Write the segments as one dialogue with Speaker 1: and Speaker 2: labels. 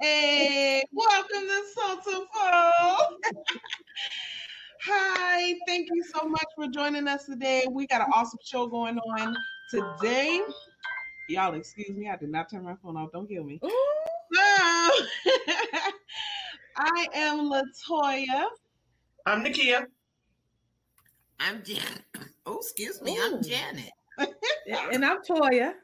Speaker 1: Hey, welcome to Soulful. Hi, thank you so much for joining us today. We got an awesome show going on today. Y'all, excuse me, I did not turn my phone off. Don't kill me. So, I am Latoya.
Speaker 2: I'm Nakia.
Speaker 3: I'm Janet. Oh, excuse me, I'm Janet.
Speaker 4: and I'm Toya.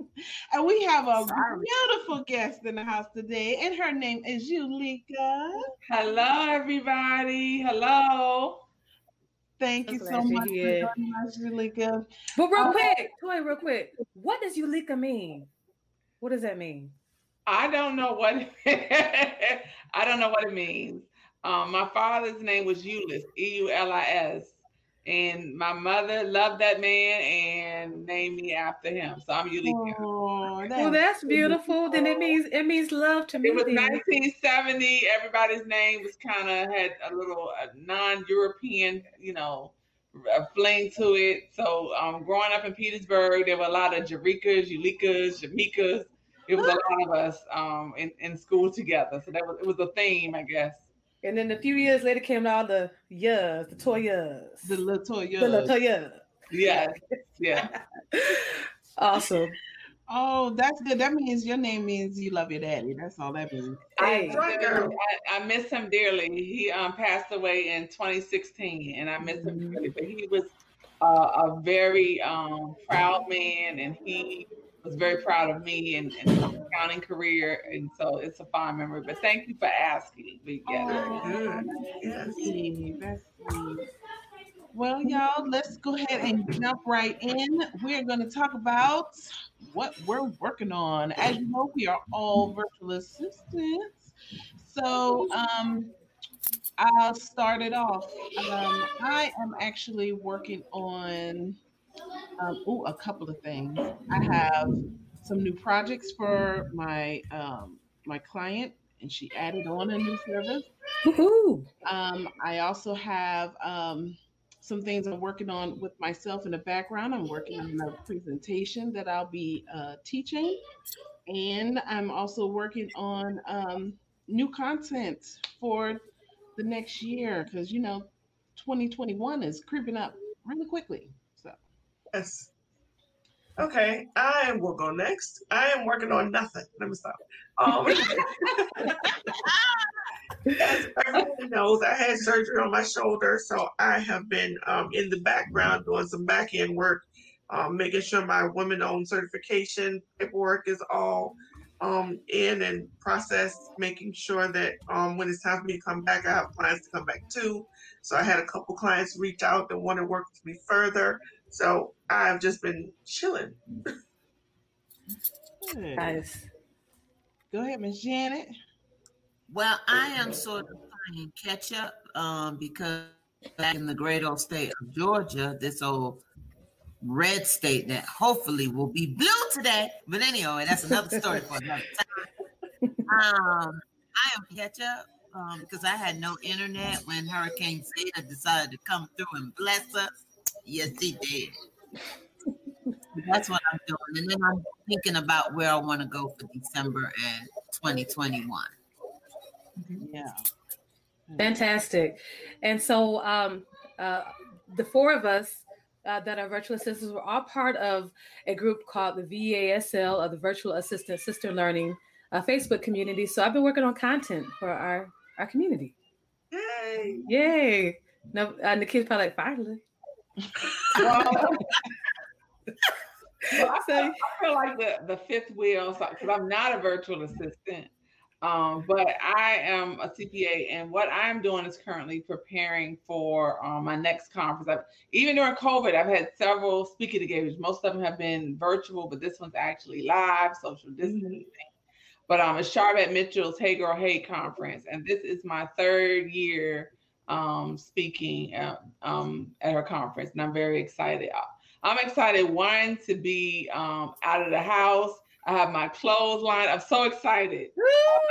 Speaker 1: And we have a Sorry. beautiful guest in the house today, and her name is Yulika.
Speaker 5: Hello, everybody. Hello.
Speaker 1: Thank you so much for joining us, Yulika.
Speaker 4: But real uh, quick, Toy, real quick, what does Yulika mean? What does that mean?
Speaker 5: I don't know what I don't know what it means. Um, my father's name was Eulis, E U L I S and my mother loved that man and named me after him. So I'm Yulika.
Speaker 4: Oh, that's well, that's beautiful. Then it means it means love to me.
Speaker 5: It was 1970. Everybody's name was kind of had a little non-European, you know, a fling to it. So um, growing up in Petersburg, there were a lot of Jarikas, Yulikas, Jamikas. It was a lot of us um, in, in school together. So that was it was a theme, I guess.
Speaker 4: And then a few years later came all the yes, the Toyas.
Speaker 1: The Latoya.
Speaker 4: The Latoya.
Speaker 5: Yeah. Yeah.
Speaker 4: awesome.
Speaker 1: Oh, that's good. That means your name means you love your daddy. That's all that means.
Speaker 5: Hey. I, I, miss him dearly. He um, passed away in 2016, and I miss mm-hmm. him dearly. But he was uh, a very um, proud man, and he was very proud of me and, and accounting career, and so it's a fond memory. But thank you for asking. But yeah,
Speaker 1: oh, that's That's Well, y'all, let's go ahead and jump right in. We're going to talk about what we're working on. As you know, we are all virtual assistants. So, um, I'll start it off. Um, I am actually working on um, oh, a couple of things. I have some new projects for my um, my client, and she added on a new service. Um, I also have um, some things I'm working on with myself in the background. I'm working on a presentation that I'll be uh, teaching, and I'm also working on um, new content for the next year because you know 2021 is creeping up really quickly.
Speaker 2: Yes. Okay, I will go next. I am working on nothing. Let me stop. Um, as everyone knows, I had surgery on my shoulder, so I have been um, in the background doing some back end work, um, making sure my women owned certification paperwork is all um, in and processed, making sure that um, when it's time for me to come back, I have clients to come back to. So I had a couple clients reach out that want to work with me further. So I've just been chilling.
Speaker 4: Nice.
Speaker 1: Go ahead, Miss Janet.
Speaker 3: Well, I am sort of playing catch up um, because back in the great old state of Georgia, this old red state that hopefully will be blue today. But anyway, that's another story for another time. Um, I am catch up um, because I had no internet when Hurricane Zeta decided to come through and bless us. Yes, he did. That's what I'm doing. And then I'm thinking about where I want to go for December and 2021.
Speaker 1: Yeah.
Speaker 4: Fantastic. And so um, uh, the four of us uh, that are virtual assistants were all part of a group called the VASL, or the Virtual Assistant Sister Learning uh, Facebook community. So I've been working on content for our, our community.
Speaker 2: Yay!
Speaker 4: Yay! No, and the kids probably like, finally
Speaker 5: well, I, feel, I, feel, like the, the fifth wheel because I'm not a virtual assistant, um, but I am a CPA, and what I'm doing is currently preparing for um, my next conference. I've, even during COVID, I've had several speaking engagements. Most of them have been virtual, but this one's actually live, social distancing. Mm-hmm. But um, it's Charlotte Mitchell's Hey Girl Hey conference, and this is my third year um, speaking at, um, at her conference, and I'm very excited. I'm excited one to be um, out of the house. I have my clothes lined. I'm so excited.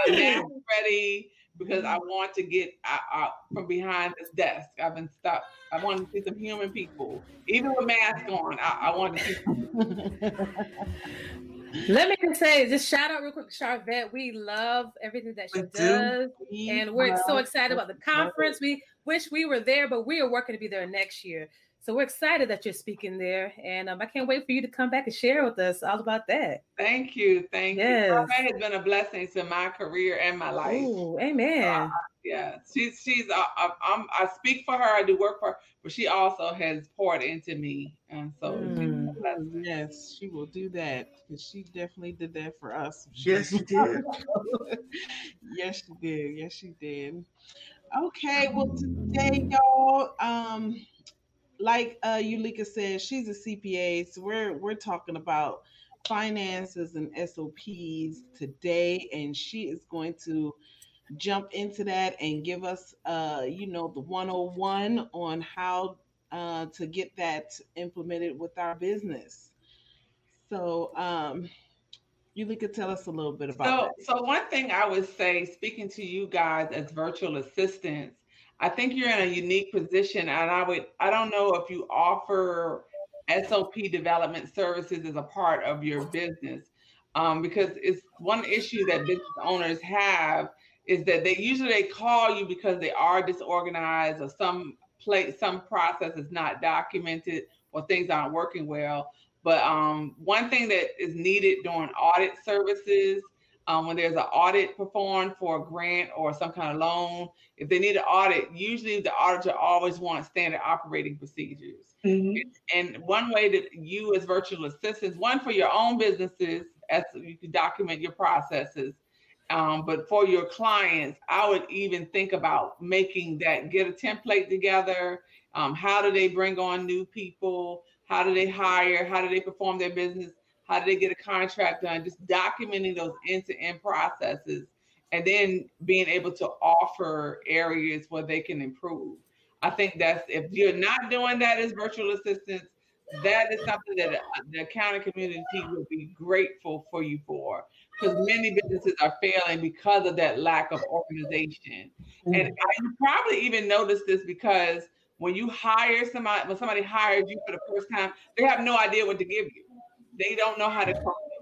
Speaker 5: I'm ready because I want to get out, out, from behind this desk. I've been stuck. I want to see some human people, even with masks on. I, I want to see.
Speaker 4: Let me just say, just shout out real quick, Charvette. We love everything that she
Speaker 2: We do.
Speaker 4: does,
Speaker 1: We
Speaker 4: and we're so excited about the conference. We wish we were there, but we are working to be there next year. So we're excited that you're speaking there, and um, I can't wait for you to come back and share with us all about that.
Speaker 5: Thank you. Thank
Speaker 4: Yes.
Speaker 5: you. Charmaine has been a blessing to my career and my life.
Speaker 4: Ooh, amen.
Speaker 5: Yeah, she's she's uh, I, I'm I speak for her. I do work for her, but she also has poured into me, and so
Speaker 4: Mm.
Speaker 5: A blessing.
Speaker 1: Yes, she will do that because she definitely did that for us.
Speaker 2: Yes, she did.
Speaker 1: yes, she did. Yes, she did. Okay, well today, y'all, um, like uh Yulika said, she's a CPA, so we're we're talking about finances and SOPs today, and she is going to jump into that and give us uh you know the 101 on how uh to get that implemented with our business. So um Yulika, tell us a little bit about
Speaker 5: So, so one thing I would say, speaking to you guys as virtual assistants, I think you're in a unique position, and I would, I don't know if you offer SOP development services as a part of your business, um, because it's one issue that business owners have is that they usually they call you because they are disorganized or some place, some process is not documented or things aren't working well. But um, one thing that is needed during audit services, um, when there's an audit performed for a grant or some kind of loan, if they need an audit, usually the auditor always wants standard operating procedures.
Speaker 2: Mhm.
Speaker 5: And one way that you, as virtual assistants, one for your own businesses, as you can document your processes. Um, but for your clients, I would even think about making that get a template together. Um, how do they bring on new people? How do they hire? How do they perform their business? How do they get a contract done? Just documenting those end to end processes and then being able to offer areas where they can improve. I think that's if you're not doing that as virtual assistants, that is something that the accounting community will be grateful for you for because many businesses are failing because of that lack of organization. And I, you probably even noticed this because when you hire somebody, when somebody hires you for the first time, they have no idea what to give you. They don't know how to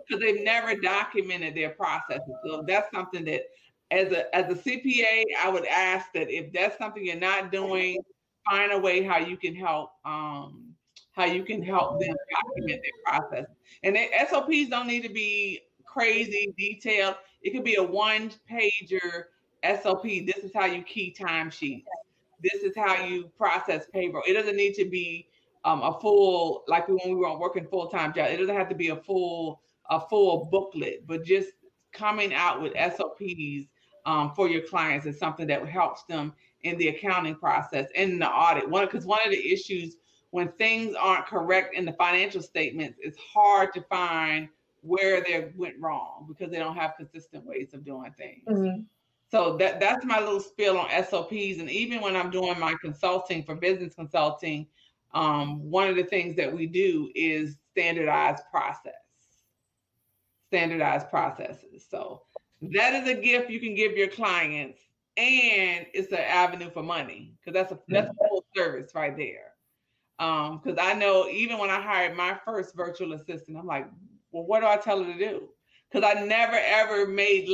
Speaker 5: because they've never documented their processes. So that's something that as a as a CPA, I would ask that if that's something you're not doing, find a way how you can help um how you can help them document their process. And the SOPs don't need to be crazy detailed. It could be a one pager SOP. This is how you key timesheets. This is how you process payroll. It doesn't need to be um, a full like when we were working full time job. It doesn't have to be a full a full booklet, but just coming out with SOPs um, for your clients is something that helps them in the accounting process and the audit. One because one of the issues when things aren't correct in the financial statements, it's hard to find where they went wrong because they don't have consistent ways of doing things.
Speaker 2: Mhm.
Speaker 5: So that that's my little spill on SOPs. And even when I'm doing my consulting for business consulting, um, one of the things that we do is standardized process, standardized processes. So that is a gift you can give your clients, and it's an avenue for money because that's a that's a full service right there. Um, because I know even when I hired my first virtual assistant, I'm like, well, what do I tell her to do? Because I never ever made.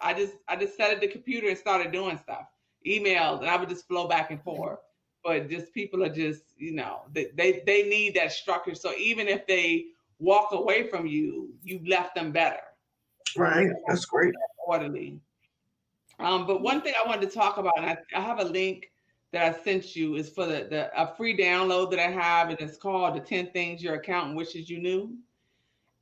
Speaker 5: I, just I just sat at the computer and started doing stuff, emails, and I would just flow back and forth. But just people are just you know they they, they need that structure. So even if they walk away from you, you left them better
Speaker 2: Right. That's great.
Speaker 5: orderly. Um, but one thing I wanted to talk about, and I, I have a link that I sent you, is for the, the a free download that I have, and it's called "The Ten Things Your Accountant Wishes You Knew."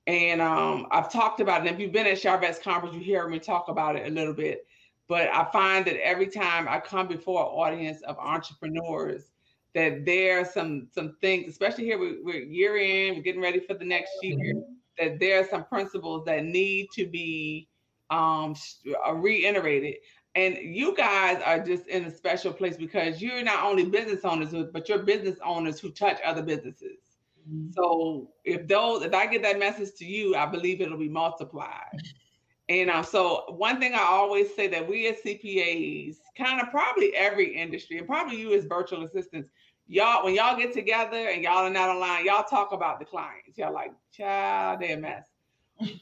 Speaker 5: And um, I've talked about it. If you've been at Charvette's conference, you hear me talk about it a little bit. But I find that every time I come before an audience of entrepreneurs, that there are some some things, especially here we, we're year in, we're getting ready for the next year, that there are some principles that need to be um uh, reiterated. And you guys are just in a special place because you're not only business owners, but you're business owners who touch other businesses. So if those, if I get that message to you, I believe it'll be multiplied. And um, so one thing I always say that we as CPAs, kind of probably every industry, and probably you as virtual assistants, y'all when y'all get together and y'all are not online, y'all talk about the clients. Y'all like, child, they're a mess.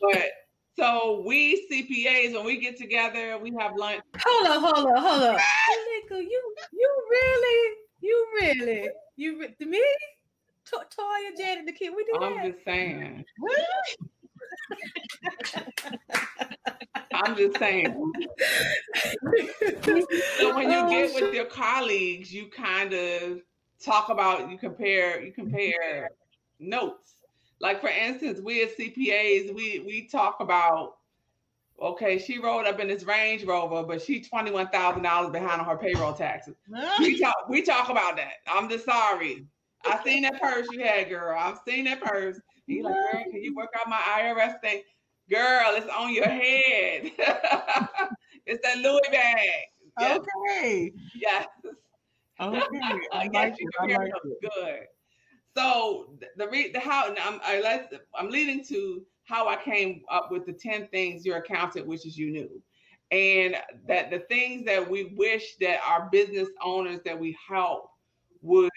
Speaker 5: but so we CPAs when we get together, we have lunch.
Speaker 4: Hold up, hold up, hold up. Nigga, you you really, you really, you re- to me, To- Toya, Janet, the kid, we do
Speaker 5: I'm
Speaker 4: that.
Speaker 5: just saying. I'm just saying. So when you
Speaker 4: Oh,
Speaker 5: get with your colleagues, you kind of talk about you compare you compare notes. Like for instance, we as CPAs, we we talk about okay, she rolled up in this Range Rover, but she twenty one thousand dollars behind on her payroll taxes. We talk we talk about that. I'm just sorry. I seen that purse you had, girl. I've seen that purse. You like, girl, can you work out my IRS thing? Girl, it's on your head. it's that Louis bag. Yes,
Speaker 1: Okay.
Speaker 5: yes.
Speaker 1: Okay. I
Speaker 5: Yes,
Speaker 1: like
Speaker 5: you.
Speaker 1: I like.
Speaker 5: Good. So the re- the how I'm I let I'm leading to how I came up with the 10 things your accountant wishes you knew. And that the things that we wish that our business owners that we help would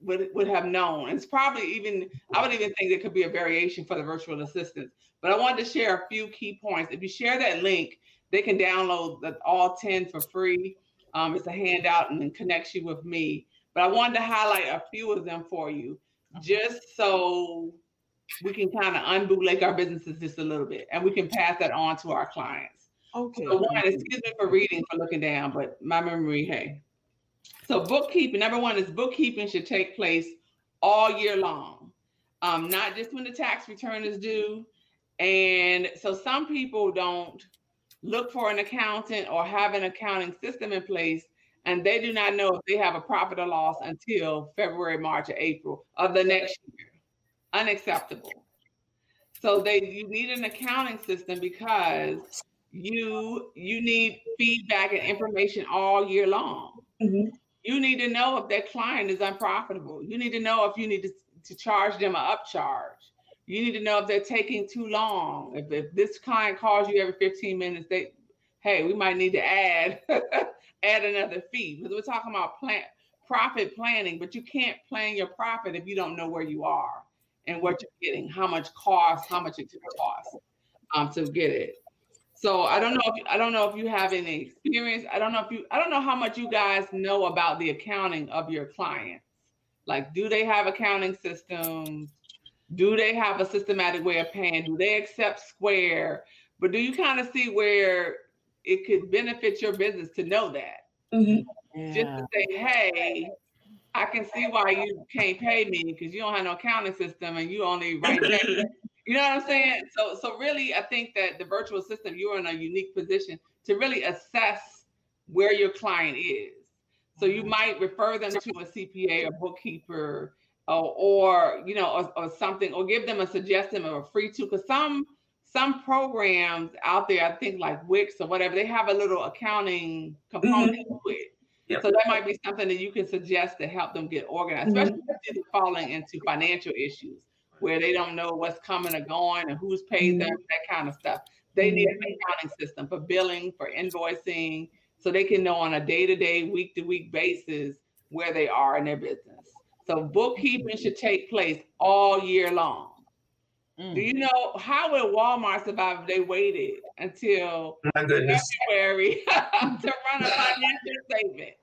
Speaker 5: would would have known. It's probably even I would even think there could be a variation for the virtual assistants. But I wanted to share a few key points. If you share that link, they can download the, all 10 for free. Um, it's a handout and it connects you with me. But I wanted to highlight a few of them for you, just so we can kind of unbootleg our businesses just a little bit, and we can pass that on to our clients.
Speaker 1: Okay.
Speaker 5: So one, excuse me for reading, for looking down, but my memory, hey. So bookkeeping, number one is bookkeeping should take place all year long, um, not just when the tax return is due. And so some people don't look for an accountant or have an accounting system in place, and they do not know if they have a profit or loss until February, March, or April of the next year. Unacceptable. So they you need an accounting system because you you need feedback and information all year long.
Speaker 2: Mhm.
Speaker 5: You need to know if that client is unprofitable. You need to know if you need to, to charge them an upcharge. You need to know if they're taking too long. If, if this client calls you every 15 minutes, they hey, we might need to add add another fee because we're talking about plan profit planning, but you can't plan your profit if you don't know where you are and what you're getting, how much cost, how much it costs um, to get it. So I don't know if I don't know if you have any experience. I don't know if you I don't know how much you guys know about the accounting of your clients. Like, do they have accounting systems? Do they have a systematic way of paying? Do they accept Square? But do you kind of see where it could benefit your business to know that?
Speaker 2: Mhm.
Speaker 5: Just to say, hey, I can see why you can't pay me because you don't have no accounting system and you only write you know what I'm saying? So, so really, I think that the virtual assistant, you're in a unique position to really assess where your client is. So you mm-hmm. might refer them to a CPA or bookkeeper, or, or you know, or, or something, or give them a suggestion of a free tool. Because some some programs out there, I think like Wix or whatever, they have a little accounting component mm-hmm. to it.
Speaker 2: Yep.
Speaker 5: So that might be something that you can suggest to help them get organized, mm-hmm. especially if they're falling into financial issues where they don't know what's coming or going and who's paid them, that kind of stuff. They need an accounting system for billing, for invoicing, so they can know on a day-to-day, week-to-week basis where they are in their business. So bookkeeping should take place all year long. Do
Speaker 1: Mm.
Speaker 5: you know how would Walmart survive if they waited until. February to run a financial statement?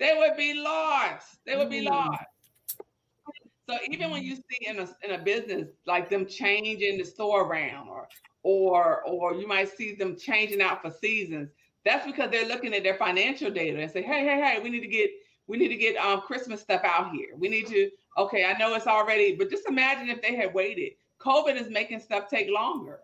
Speaker 5: They would be lost. They would be
Speaker 1: Mm.
Speaker 5: lost. So even when you see in a in a business like them changing the store around, or or or you might see them changing out for seasons, that's because they're looking at their financial data and say, hey, hey, hey, we need to get we need to get um Christmas stuff out here. We need to okay, I know it's already, but just imagine if they had waited. COVID is making stuff take longer.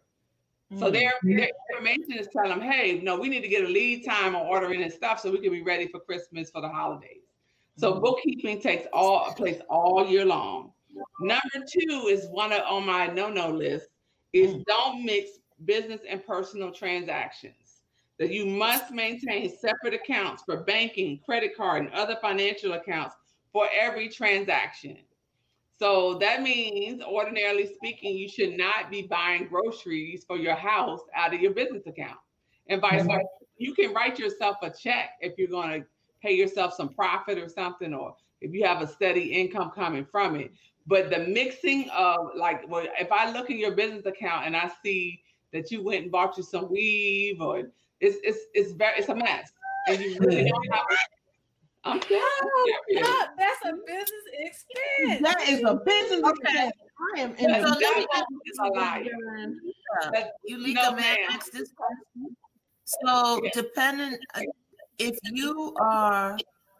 Speaker 5: So
Speaker 1: Mm.
Speaker 5: their, their information is telling them, hey, no, we need to get a lead time on ordering and stuff so we can be ready for Christmas for the holidays. So
Speaker 1: Mhm.
Speaker 5: bookkeeping takes all place all year long. Number two is one of, on my no-no list is
Speaker 1: Mm.
Speaker 5: don't mix business and personal transactions. That you must maintain separate accounts for banking, credit card, and other financial accounts for every transaction. So that means, ordinarily speaking, you should not be buying groceries for your house out of your business account. And vice versa. You can write yourself a check if you're going to pay yourself some profit or something, or if you have a steady income coming from it. But the mixing of like, well, if I look in your business account and I see that you went and bought you some weave, or it's it's it's very it's a mess, and you really don't have. I'm
Speaker 4: oh, no, that's a business expense.
Speaker 1: That is a business okay. expense. I am in
Speaker 3: so
Speaker 1: the
Speaker 3: a liar. You leave no, man ask this question. So yeah. depending uh, if you are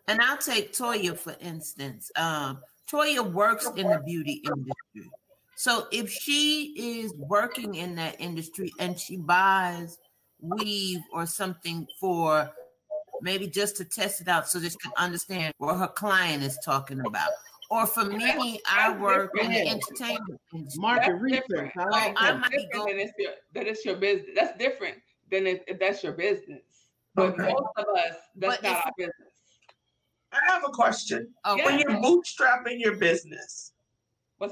Speaker 3: and I'll take Toya for instance. Um, Toya works in the beauty industry. So if she is working in that industry and she buys weave or something for maybe just to test it out so that she can understand what her client is talking about. Or for me, I work in the entertainment industry.
Speaker 1: Market research. I like
Speaker 5: I might go, that, it's your, that it's your business. That's different than if, if that's your business. But okay. most of us, that's but not our business.
Speaker 2: I have a question. Okay. When you're bootstrapping your business,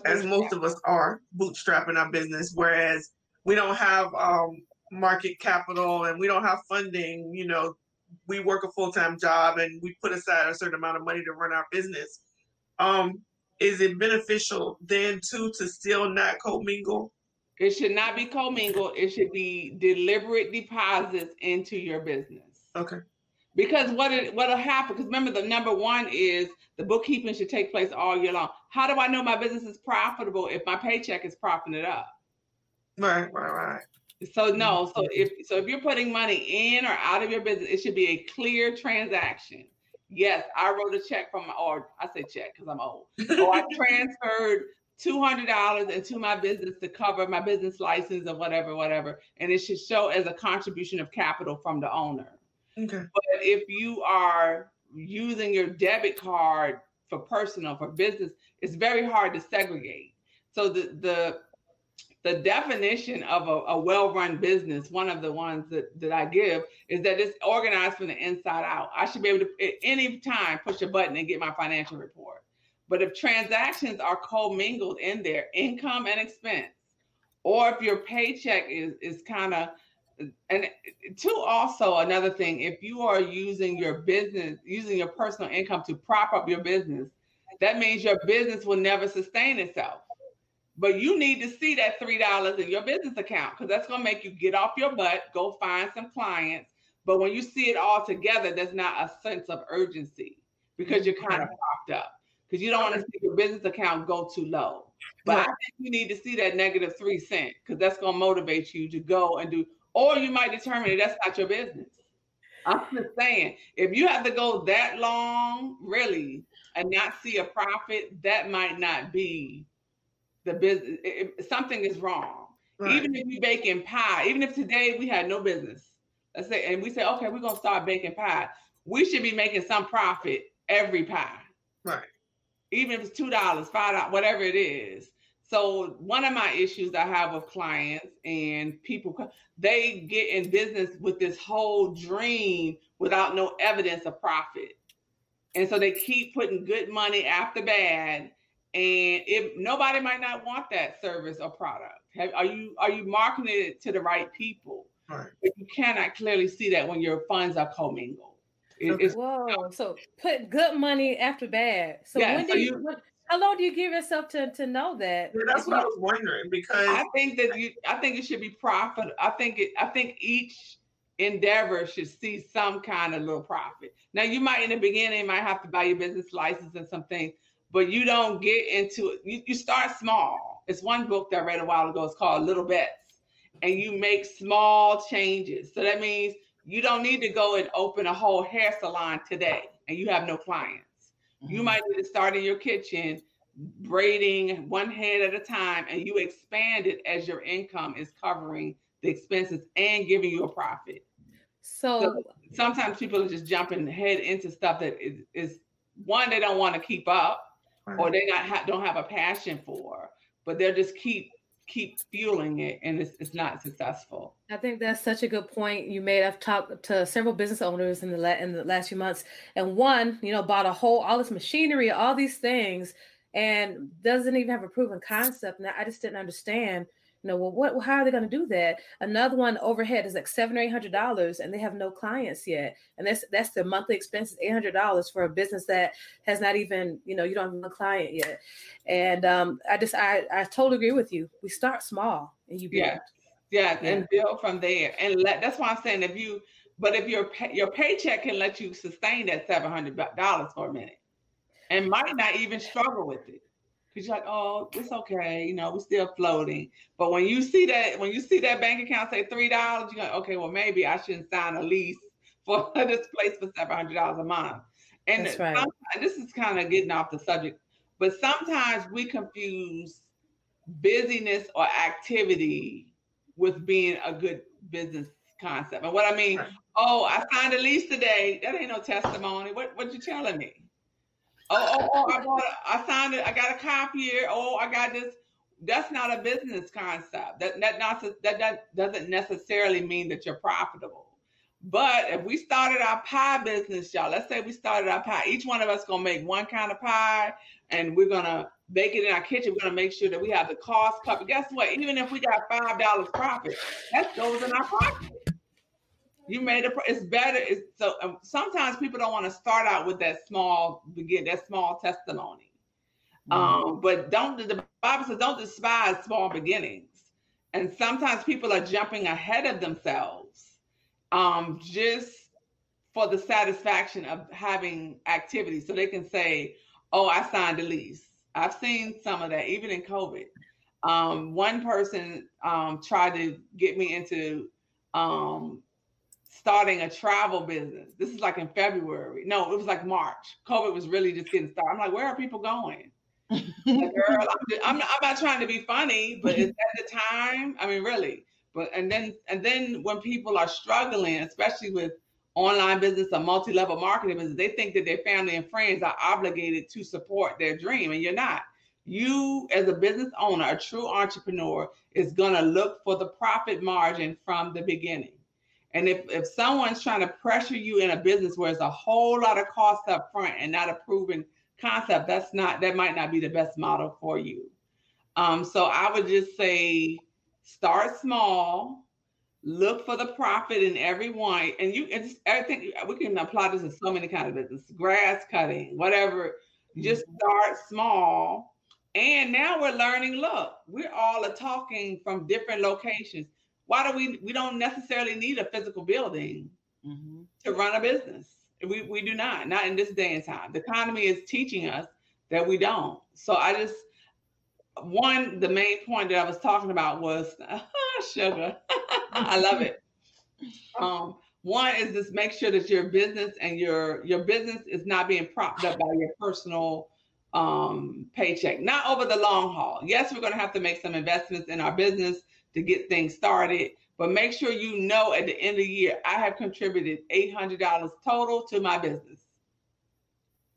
Speaker 2: as most of us are bootstrapping our business, whereas we don't have um, market capital and we don't have funding, you know, we work a full time job and we put aside a certain amount of money to run our business. Um, is it beneficial then too to still not commingle?
Speaker 5: It should not be commingled. It should be deliberate deposits into your business.
Speaker 2: Okay.
Speaker 5: Because what it what'll happen? Because remember, the number one is the bookkeeping should take place all year long. How do I know my business is profitable if my paycheck is propping it up?
Speaker 2: Right, right, right.
Speaker 5: So no, mm-hmm. so if so if you're putting money in or out of your business, it should be a clear transaction. Yes, I wrote a check from my or I say check because I'm old. or I transferred two hundred dollars into my business to cover my business license or whatever, whatever, and it should show as a contribution of capital from the owner.
Speaker 2: Okay.
Speaker 5: But if you are using your debit card for personal for business, it's very hard to segregate. So the the the definition of a, a well-run business, one of the ones that, that I give, is that it's organized from the inside out. I should be able to at any time push a button and get my financial report. But if transactions are commingled in there, income and expense, or if your paycheck is is kind of and two also another thing if you are using your business using your personal income to prop up your business that means your business will never sustain itself but you need to see that three dollars in your business account because that's going to make you get off your butt, go find some clients. But when you see it all together, there's not a sense of urgency because you're kind of propped up because you don't want to see your business account go too low. But I think you need to see that negative three cent because that's going to motivate you to go and do, or you might determine that that's not your business. I'm just saying, if you have to go that long, really, and not see a profit, that might not be the business, something is wrong. Right. Even if you baking pie, even if today we had no business, let's say, and we say, okay, we're gonna start baking pie, we should be making some profit every pie.
Speaker 2: Right.
Speaker 5: Even if it's two dollars, five dollars, whatever it is. So one of my issues I have with clients and people, they get in business with this whole dream without no evidence of profit. And so they keep putting good money after bad. And if nobody might not want that service or product. Have, are you are you marketing it to the right people?
Speaker 2: Right.
Speaker 5: but you cannot clearly see that when your funds are commingled.
Speaker 4: It, whoa so put good money after bad. So yeah, when do so you, you how long do you give yourself to, to know that?
Speaker 2: Yeah, that's what you, I was wondering because
Speaker 5: I think that you I think it should be profit. I think it I think each endeavor should see some kind of little profit. Now you might in the beginning might have to buy your business license and some things, but you don't get into it. You, you start small. It's one book that I read a while ago. It's called Little Bets. And you make small changes. So that means you don't need to go and open a whole hair salon today and you have no clients. Mm-hmm. You might need to start in your kitchen braiding one head at a time and you expand it as your income is covering the expenses and giving you a profit.
Speaker 4: So, so
Speaker 5: sometimes people are just jumping head into stuff that is, is one they don't want to keep up right. or they not ha- don't have a passion for, but they'll just keep keep fueling it and it's, it's not successful.
Speaker 4: I think that's such a good point you made. I've talked to several business owners in the la- in the last few months, and one, you know, bought a whole all this machinery, all these things, and doesn't even have a proven concept. And I just didn't understand You know, well, what? How are they going to do that? Another one overhead is like seven or eight hundred dollars, and they have no clients yet, and that's that's the monthly expenses eight hundred dollars for a business that has not even you know you don't have a client yet. And um, I just I I totally agree with you. We start small and you build.
Speaker 5: Yeah, yeah, yeah. and build from there. And let, that's why I'm saying if you, but if your your paycheck can let you sustain that seven hundred dollars for a minute, and might not even struggle with it because you're like, oh, it's okay, you know, we're still floating. But when you see that, when you see that bank account say three dollars, you're like, okay, well, maybe I shouldn't sign a lease for this place for seven hundred dollars a month. And
Speaker 4: That's right.
Speaker 5: this is kind of getting off the subject, but sometimes we confuse busyness or activity with being a good business concept. And what I mean, oh, I signed a lease today. That ain't no testimony. What what you telling me? Oh, oh, oh, I bought, I signed it. I got a copier. Oh, I got this. That's not a business concept. That that not that that doesn't necessarily mean that you're profitable. But if we started our pie business, y'all, let's say we started our pie. Each one of us gonna make one kind of pie, and we're gonna bake it in our kitchen. We're gonna make sure that we have the cost covered. Guess what? Even if we got five dollars profit, that goes in our pocket. You made it. It's better. It's, so um, sometimes people don't want to start out with that small begin that small testimony. Mm-hmm. Um, but don't the Bible says don't despise small beginnings. And sometimes people are jumping ahead of themselves, um, just for the satisfaction of having activity, so they can say, "Oh, I signed a lease." I've seen some of that, even in COVID. Um, one person um, tried to get me into um, starting a travel business. This is like in February. No, it was like March. COVID was really just getting started. I'm like, where are people going? like, girl, I'm, just, I'm, not, I'm not trying to be funny, but is that the time? I mean, really. But and then and then when people are struggling, especially with online business or multi-level marketing business, they think that their family and friends are obligated to support their dream, and you're not. You, as a business owner, a true entrepreneur, is gonna look for the profit margin from the beginning. And if, if someone's trying to pressure you in a business where it's a whole lot of cost up front and not a proven concept, that's not that might not be the best model for you. Um, so I would just say start small, look for the profit in every one, and you and everything we can apply this to so many kind of business, grass cutting, whatever. Just mm-hmm. start small. And now we're learning. Look, we're all talking from different locations why do we we don't necessarily need a physical building mm-hmm. to run a business. We, we do not not in this day and time. The economy is teaching us that we don't. So i just one the main point that i was talking about was sugar. I love it. Um one is just make sure that your business and your your business is not being propped up by your personal um paycheck. Not over the long haul. Yes we're going to have to make some investments in our business to get things started. But make sure you know at the end of the year, I have contributed $800 total to my business.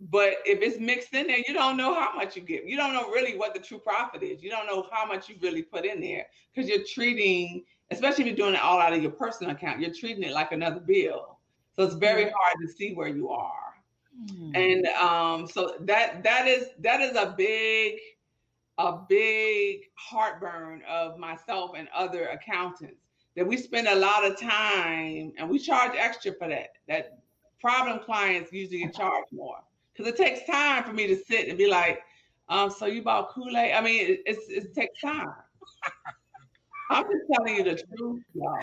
Speaker 5: But if it's mixed in there, you don't know how much you get. You don't know really what the true profit is. You don't know how much you really put in there because you're treating, especially if you're doing it all out of your personal account, you're treating it like another bill. So it's very hard to see where you are. Mm. And um, so that that is that is a big a big heartburn of myself and other accountants that we spend a lot of time and we charge extra for that. That problem clients usually get charged more because it takes time for me to sit and be like, um, so you bought Kool-Aid? I mean, it, it's, it takes time. I'm just telling you the truth, y'all.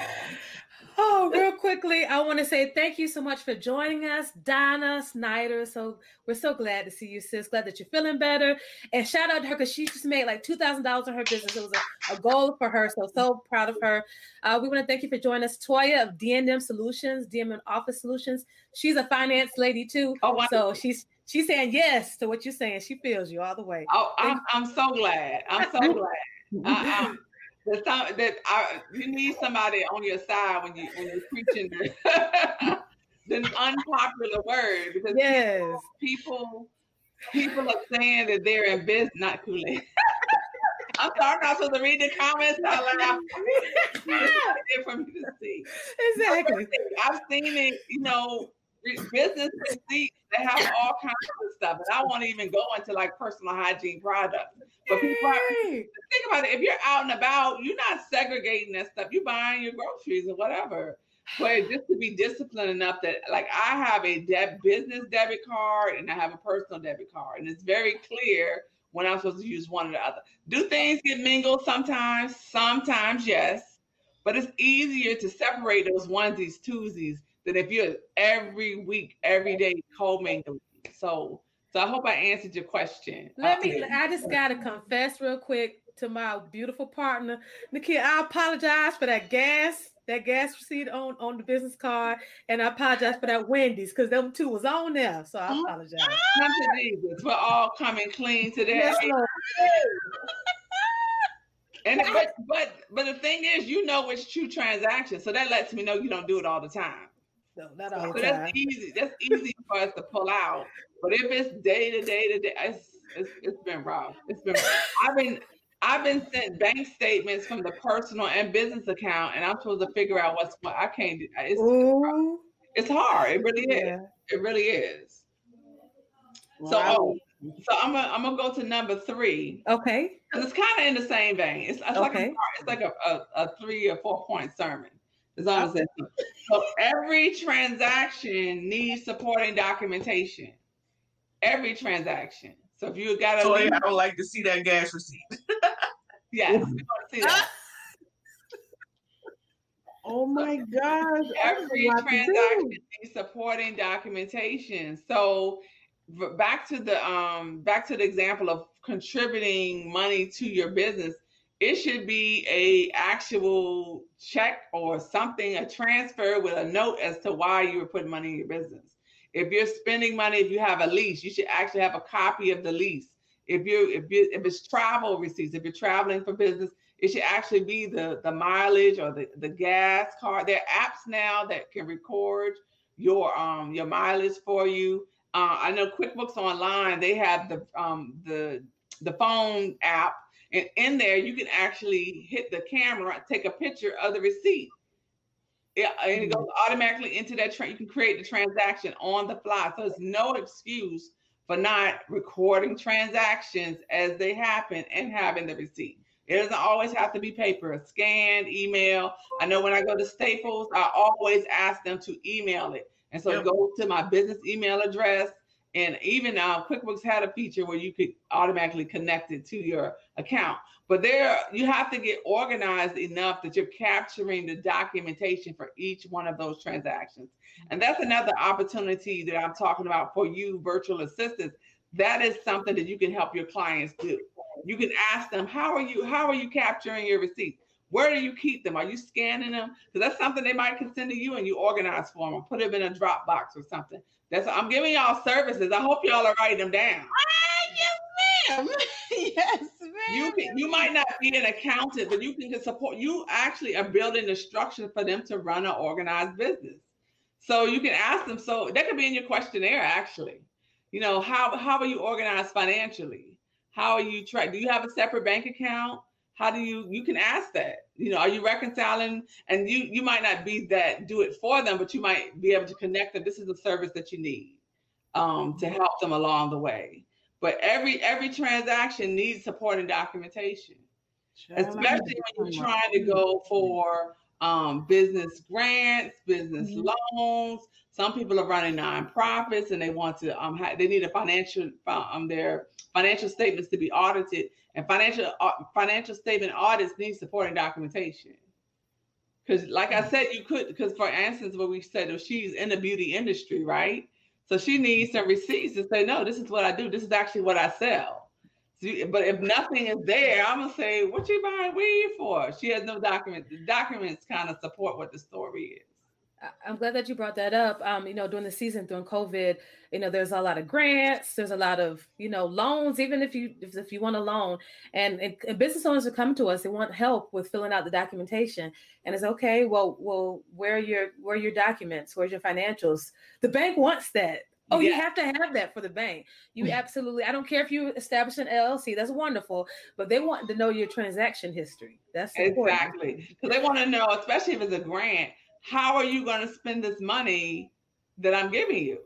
Speaker 4: Oh, real quickly, I want to say thank you so much for joining us, Donna Snyder. So we're so glad to see you, sis. Glad that you're feeling better. And shout out to her because she just made like two thousand dollars on her business. It was a, a, goal for her. So so proud of her. Uh, we want to thank you for joining us, Toya of DNM Solutions, DNM Office Solutions. She's a finance lady too. Oh, wow. So she's she's saying yes to what you're saying. She feels you all the way.
Speaker 5: Oh, I'm, I'm so glad. I'm so glad. I, that that I, you need somebody on your side when you when you're preaching the, the unpopular word because
Speaker 4: yes.
Speaker 5: people, people are saying that they're in business, not Kool-Aid. I'm sorry, I'm not supposed to read the comments out loud. for me to see.
Speaker 4: Exactly.
Speaker 5: I've seen it, you know, business receipts they have all kinds of stuff, and I won't even go into like personal hygiene products. But people are, think about it: if you're out and about, you're not segregating that stuff. You're buying your groceries or whatever. But just to be disciplined enough that, like, I have a debt business debit card and I have a personal debit card, and it's very clear when I'm supposed to use one or the other. Do things get mingled sometimes? Sometimes, yes. But it's easier to separate those onesies, twosies than if you're every week, every day co-mingling. So, so I hope I answered your question.
Speaker 4: Let me. I just gotta confess real quick to my beautiful partner, Nakia. I apologize for that gas that gas receipt on on the business card, and I apologize for that Wendy's because them two was on there. So I mm-hmm. apologize.
Speaker 5: Come to Jesus. We're all coming clean today. Yes, and but but but the thing is, you know it's true transaction, so that lets me know you don't do it all the time.
Speaker 4: No, not all
Speaker 5: so
Speaker 4: the
Speaker 5: time. that's easy. That's easy for us to pull out. But if it's day to day to day, it's it's, it's been rough. It's been. I've been I've been sent bank statements from the personal and business account, and I'm supposed to figure out what's what. I can't. It's Ooh. it's hard. It really is. Yeah. It really is. Wow. So, oh, so I'm gonna I'm gonna go to number three.
Speaker 4: Okay.
Speaker 5: Because it's kind of in the same vein. It's, it's okay. like a, it's like a, a, a, three or four point sermon. As long as it's so every transaction needs supporting documentation. Every transaction. So if you got a
Speaker 2: so I would like to see that gas receipt.
Speaker 5: yes, we want to see that.
Speaker 1: Oh my gosh.
Speaker 5: Every transaction needs supporting documentation. So back to the um back to the example of contributing money to your business, it should be a actual check or something, a transfer with a note as to why you were putting money in your business. If you're spending money, if you have a lease, you should actually have a copy of the lease. If you if you if it's travel receipts, if you're traveling for business, it should actually be the the mileage or the the gas card. There are apps now that can record your um your mileage for you. Uh, I know QuickBooks Online they have the um the the phone app, and in there you can actually hit the camera, take a picture of the receipt yeah, and it goes mm-hmm. automatically into that. You can create the transaction on the fly, so there's no excuse for not recording transactions as they happen and having the receipt. It doesn't always have to be paper, scanned, email. I know when I go to Staples, I always ask them to email it. And so yep. it goes to my business email address. And even now, QuickBooks had a feature where you could automatically connect it to your account. But there, you have to get organized enough that you're capturing the documentation for each one of those transactions. And that's another opportunity that I'm talking about for you, virtual assistants. That is something that you can help your clients do. You can ask them, how are you, how are you capturing your receipts? Where do you keep them? Are you scanning them? Because that's something they might can send to you and you organize for them or put them in a Dropbox or something. That's I'm giving y'all services. I hope y'all are writing them down.
Speaker 1: Ah, yes, ma'am. yes, ma'am.
Speaker 5: You can, you might not be an accountant, but you can just support. You actually are building the structure for them to run an organized business. So you can ask them. So that could be in your questionnaire, actually. You know how how are you organized financially? How are you try? Do you have a separate bank account? How do you you can ask that. You know are you reconciling? And you you might not be that do it for them but you might be able to connect them this is the service that you need um, to mm-hmm. help them along the way. But every every transaction needs supporting documentation especially when you're trying to go for um, business grants business mm-hmm. loans some people are running nonprofits and they want to um, ha- they need a financial um, their financial statements to be audited and financial uh, financial statement audits need supporting documentation. Because, like I said, you could because for instance, what we said, if she's in the beauty industry, right? So she needs some receipts to say, no, this is what I do. This is actually what I sell. So, but if nothing is there, I'm gonna say, what you buying weed for? She has no documents. The documents kind of support what the story is.
Speaker 4: I'm glad that you brought that up. Um, you know, during the season, during COVID, you know, there's a lot of grants, there's a lot of, you know, loans, even if you if, if you want a loan. And, and, business owners are coming to us, they want help with filling out the documentation. And it's okay, well, well, where are your where are your documents? Where's your financials? The bank wants that. Oh, yeah. you have to have that for the bank. You absolutely. I don't care if you establish an LLC. That's wonderful, but they want to know your transaction history. That's
Speaker 5: exactly because they want to know, especially if it's a grant how are you going to spend this money that I'm giving you.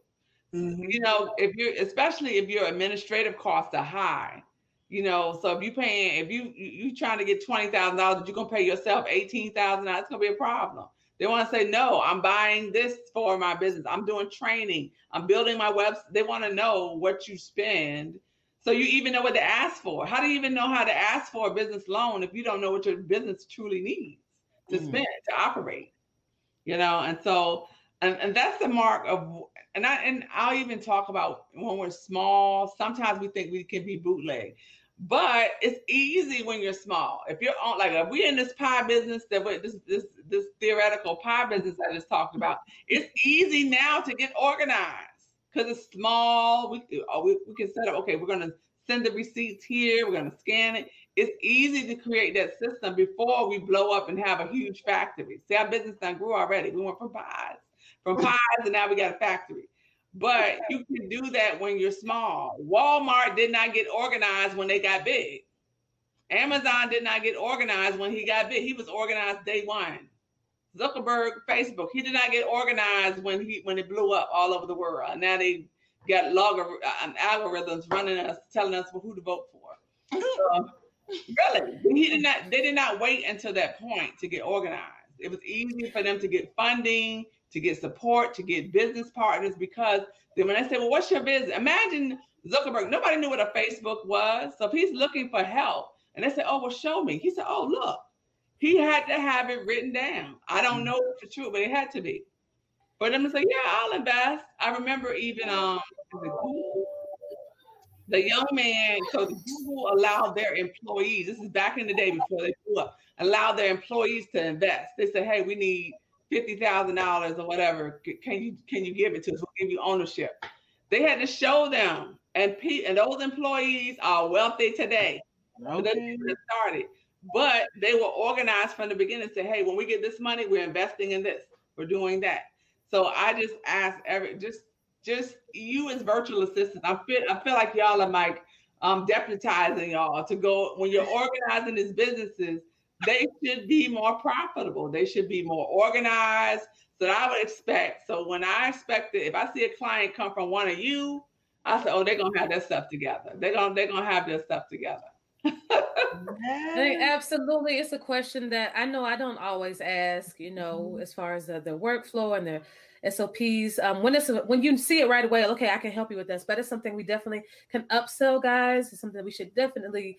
Speaker 2: Mhm.
Speaker 5: You know, if you're especially if your administrative costs are high, you know, so if you're paying if you you, you trying to get twenty thousand dollars, you're gonna pay yourself eighteen thousand dollars, it's gonna be a problem. They want to say, no, I'm buying this for my business. I'm doing training. I'm building my website. They want to know what you spend. So you even know what to ask for. How do you even know how to ask for a business loan if you don't know what your business truly needs to
Speaker 1: Mm.
Speaker 5: spend to operate? You know, and so and, and that's the mark of and I and I'll even talk about when we're small. Sometimes we think we can be bootleg, but it's easy when you're small. If you're on like if we're in this pie business that we this this this theoretical pie business I just talked about, it's easy now to get organized because it's small. We, we we can set up. Okay, we're gonna send the receipts here. We're gonna scan it. It's easy to create that system before we blow up and have a huge factory. See, our business done grew already. We went from pies, from pies, and now we got a factory. But you can do that when you're small. Walmart did not get organized when they got big. Amazon did not get organized when he got big. He was organized day one. Zuckerberg, Facebook, he did not get organized when he when it blew up all over the world. Now they got uh, algorithms running us, telling us who to vote for. So, really, he did not. They did not wait until that point to get organized. It was easy for them to get funding, to get support, to get business partners because then when they say, "Well, what's your business?" Imagine Zuckerberg. Nobody knew what a Facebook was, so if he's looking for help, and they say, "Oh, well, show me," he said, "Oh, look." He had to have it written down. I don't know if it's true, but it had to be. For them to say, "Yeah, I'll invest." I remember even um the young man, so Google allowed their employees, this is back in the day before they blew up, allowed their employees to invest. They said, hey, we need fifty thousand dollars or whatever. Can you can you give it to us? We'll give you ownership. They had to show them, and pe- and those employees are wealthy today.
Speaker 1: Okay.
Speaker 5: it started. But they were organized from the beginning. Say, hey, when we get this money, we're investing in this. We're doing that. So I just ask every just just you as virtual assistants. I feel I feel like y'all are like um deputizing y'all to go when you're organizing these businesses. They should be more profitable. They should be more organized. So that I would expect. So when I expect it, if I see a client come from one of you, I say, oh, they're gonna have their stuff together. They're gonna they're gonna have their stuff together.
Speaker 4: I think absolutely, it's a question that I know I don't always ask. You know,
Speaker 5: Mm-hmm.
Speaker 4: as far as the, the workflow and the SOPs. Um, when it's when you see it right away, okay, I can help you with this. But it's something we definitely can upsell, guys. It's something we should definitely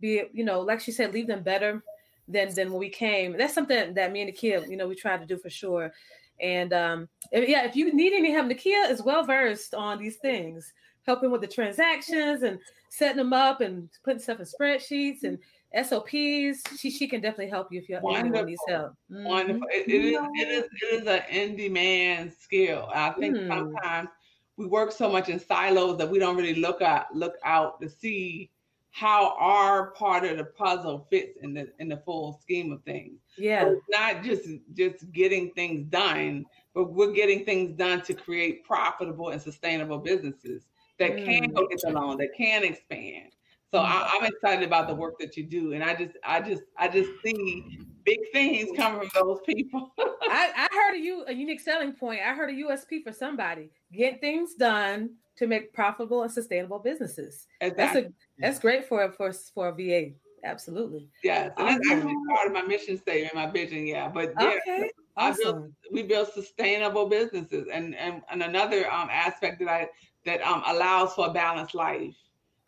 Speaker 4: be. You know, like she said, leave them better than than when we came. That's something that me and kid, you know, we try to do for sure. And um, if- yeah, if you need any help, Nakia is well versed on these things, helping with the transactions and setting them up and putting stuff in spreadsheets and SOPs. She she can definitely help you if you if anyone needs help. Mhm.
Speaker 5: Wonderful. It, it is it is it is an in-demand skill. I think
Speaker 4: Hmm.
Speaker 5: sometimes we work so much in silos that we don't really look at look out to see how our part of the puzzle fits in the in the full scheme of things.
Speaker 4: Yeah.
Speaker 5: So it's not just just getting things done, but we're getting things done to create profitable and sustainable businesses that can
Speaker 4: Mm.
Speaker 5: go get the loan, that can expand. So I, I'm excited about the work that you do, and I just, I just, I just see big things coming from those people.
Speaker 4: I, I heard a unique selling point. I heard a USP for somebody. Get things done to make profitable and sustainable businesses. That's a that's great for for for a VA. Absolutely.
Speaker 5: yes, and that's
Speaker 4: Awesome.
Speaker 5: actually part of my mission statement, my vision. Yeah, but yeah,
Speaker 4: Okay.
Speaker 5: I build
Speaker 4: Awesome.
Speaker 5: we build sustainable businesses and and, and another um, aspect that i that um, allows for a balanced life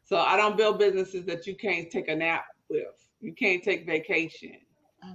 Speaker 5: so i don't build businesses that you can't take a nap with. You can't take vacation.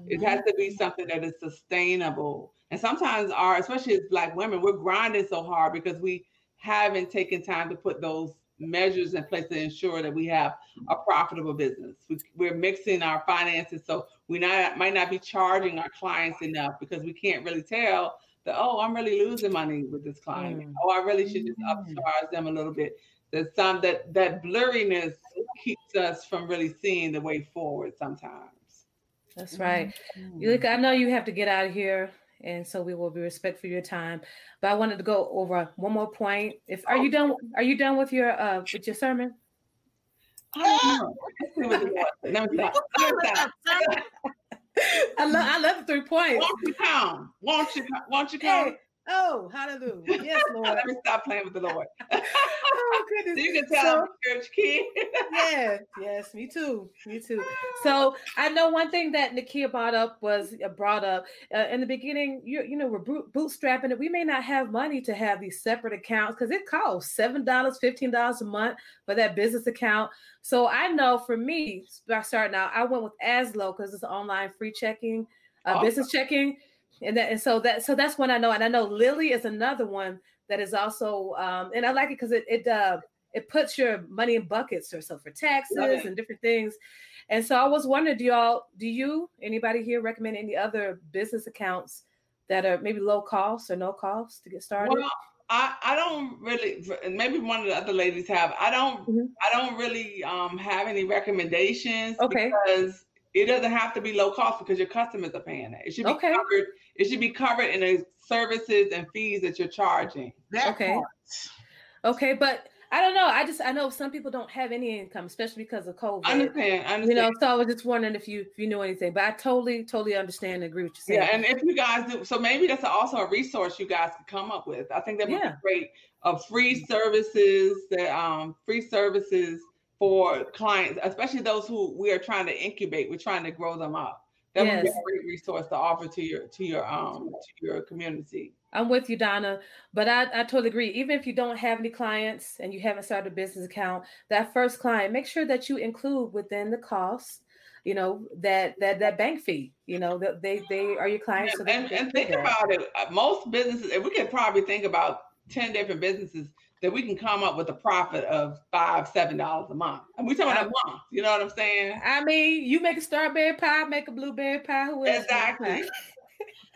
Speaker 5: It has to be something that is sustainable. And sometimes our especially as black women we're grinding so hard because we haven't taken time to put those measures in place to ensure that we have a profitable business. We, we're mixing our finances so we not might not be charging our clients enough because we can't really tell that oh i'm really losing money with this client.
Speaker 4: Mm.
Speaker 5: oh i really should just
Speaker 1: Mm.
Speaker 5: upcharge them a little bit there's some that that blurriness keeps us from really seeing the way forward sometimes
Speaker 4: That's right.
Speaker 1: Mm-hmm.
Speaker 4: Look, I know you have to get out of here, and so we will be respectful of your time. But I wanted to go over one more point. If are you done? Are you done with your uh with your sermon?
Speaker 5: I don't know. Let's see what it was. Let me stop. Let me stop.
Speaker 4: I love I love the three points.
Speaker 5: Won't you come? Won't you? come? Won't you come?
Speaker 4: Hey, Oh, hallelujah. Yes, Lord.
Speaker 5: Let me stop playing with the Lord.
Speaker 4: oh, goodness.
Speaker 5: So you can tell
Speaker 4: So-
Speaker 5: I'm a church kid.
Speaker 4: yeah, yes, me too, me too. So I know one thing that Nakia brought up was uh, brought up uh, in the beginning. You you know we're boot, bootstrapping it. We may not have money to have these separate accounts because it costs seven dollars, fifteen dollars a month for that business account. So I know for me, start- starting out, I went with Azlo because it's online free checking, uh,
Speaker 5: Awesome.
Speaker 4: business checking, and that and so that so that's one I know. And I know Lili is another one that is also um, and I like it because it it uh, it puts your money in buckets or so for taxes and different things. And so I was wondering, do y'all, do you, anybody here recommend any other business accounts that are maybe low cost or no cost to get started?
Speaker 5: Well, I, I don't really maybe one of the other ladies have. I don't
Speaker 4: Mhm.
Speaker 5: I don't really um have any recommendations
Speaker 4: Okay.
Speaker 5: because it doesn't have to be low cost because your customers are paying it. It should be
Speaker 4: Okay.
Speaker 5: covered. It should be covered in the services and fees that you're charging.
Speaker 1: That
Speaker 4: Okay.
Speaker 1: part.
Speaker 4: okay, but I don't know. I just I know some people don't have any income, especially because of COVID.
Speaker 5: I understand. I understand.
Speaker 4: You know, so I was just wondering if you if you knew anything, but I totally totally understand and agree with you saying.
Speaker 5: Yeah, and if you guys do, so maybe that's also a resource you guys could come up with. I think that would
Speaker 4: Yeah.
Speaker 5: be great. Of free services that um free services for clients, especially those who we are trying to incubate. We're trying to grow them up. That would be a great resource to offer to your to your um to your community.
Speaker 4: I'm with you, Donna. But I, I totally agree. Even if you don't have any clients and you haven't started a business account, that first client, make sure that you include within the cost, you know, that that that bank fee. You know, that they they are your clients. so
Speaker 5: and, and think
Speaker 4: that.
Speaker 5: about it. uh, Most businesses, and we could probably think about ten different businesses that we can come up with a profit of five, seven dollars a month. And we talking about a month. You know what I'm saying?
Speaker 4: I mean, you make a strawberry pie, make a blueberry pie. Who else
Speaker 5: Exactly.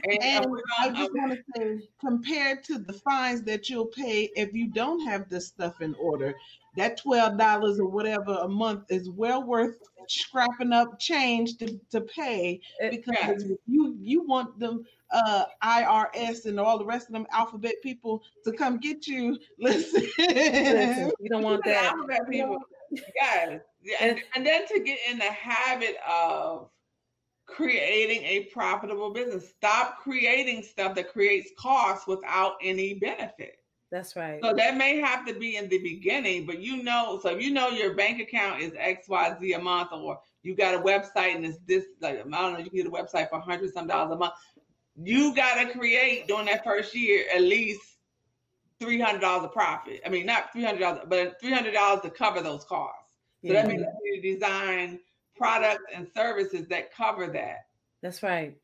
Speaker 5: And,
Speaker 1: And
Speaker 5: we're
Speaker 1: I just want to say, compared to the fines that you'll pay if you don't have this stuff in order, that twelve dollars or whatever a month is well worth scrapping up change to, to pay
Speaker 4: It-
Speaker 1: because you you want them uh IRS and all the rest of them alphabet people to come get you. Listen,
Speaker 4: Listen, you don't want that.
Speaker 5: alphabet people. Yeah, And, and then to get in the habit of creating a profitable business. Stop creating stuff that creates costs without any benefit.
Speaker 4: That's right.
Speaker 5: So that may have to be in the beginning, but you know, so if you know your bank account is XYZ a month, or you got a website and it's this, like, I don't know, you can get a website for 100 some dollars a month. You got to create during that first year at least $300 of profit. I mean, not $300, but $300 to cover those costs. So
Speaker 4: Yeah,
Speaker 5: that means you need to design products and services that cover that.
Speaker 4: that's right.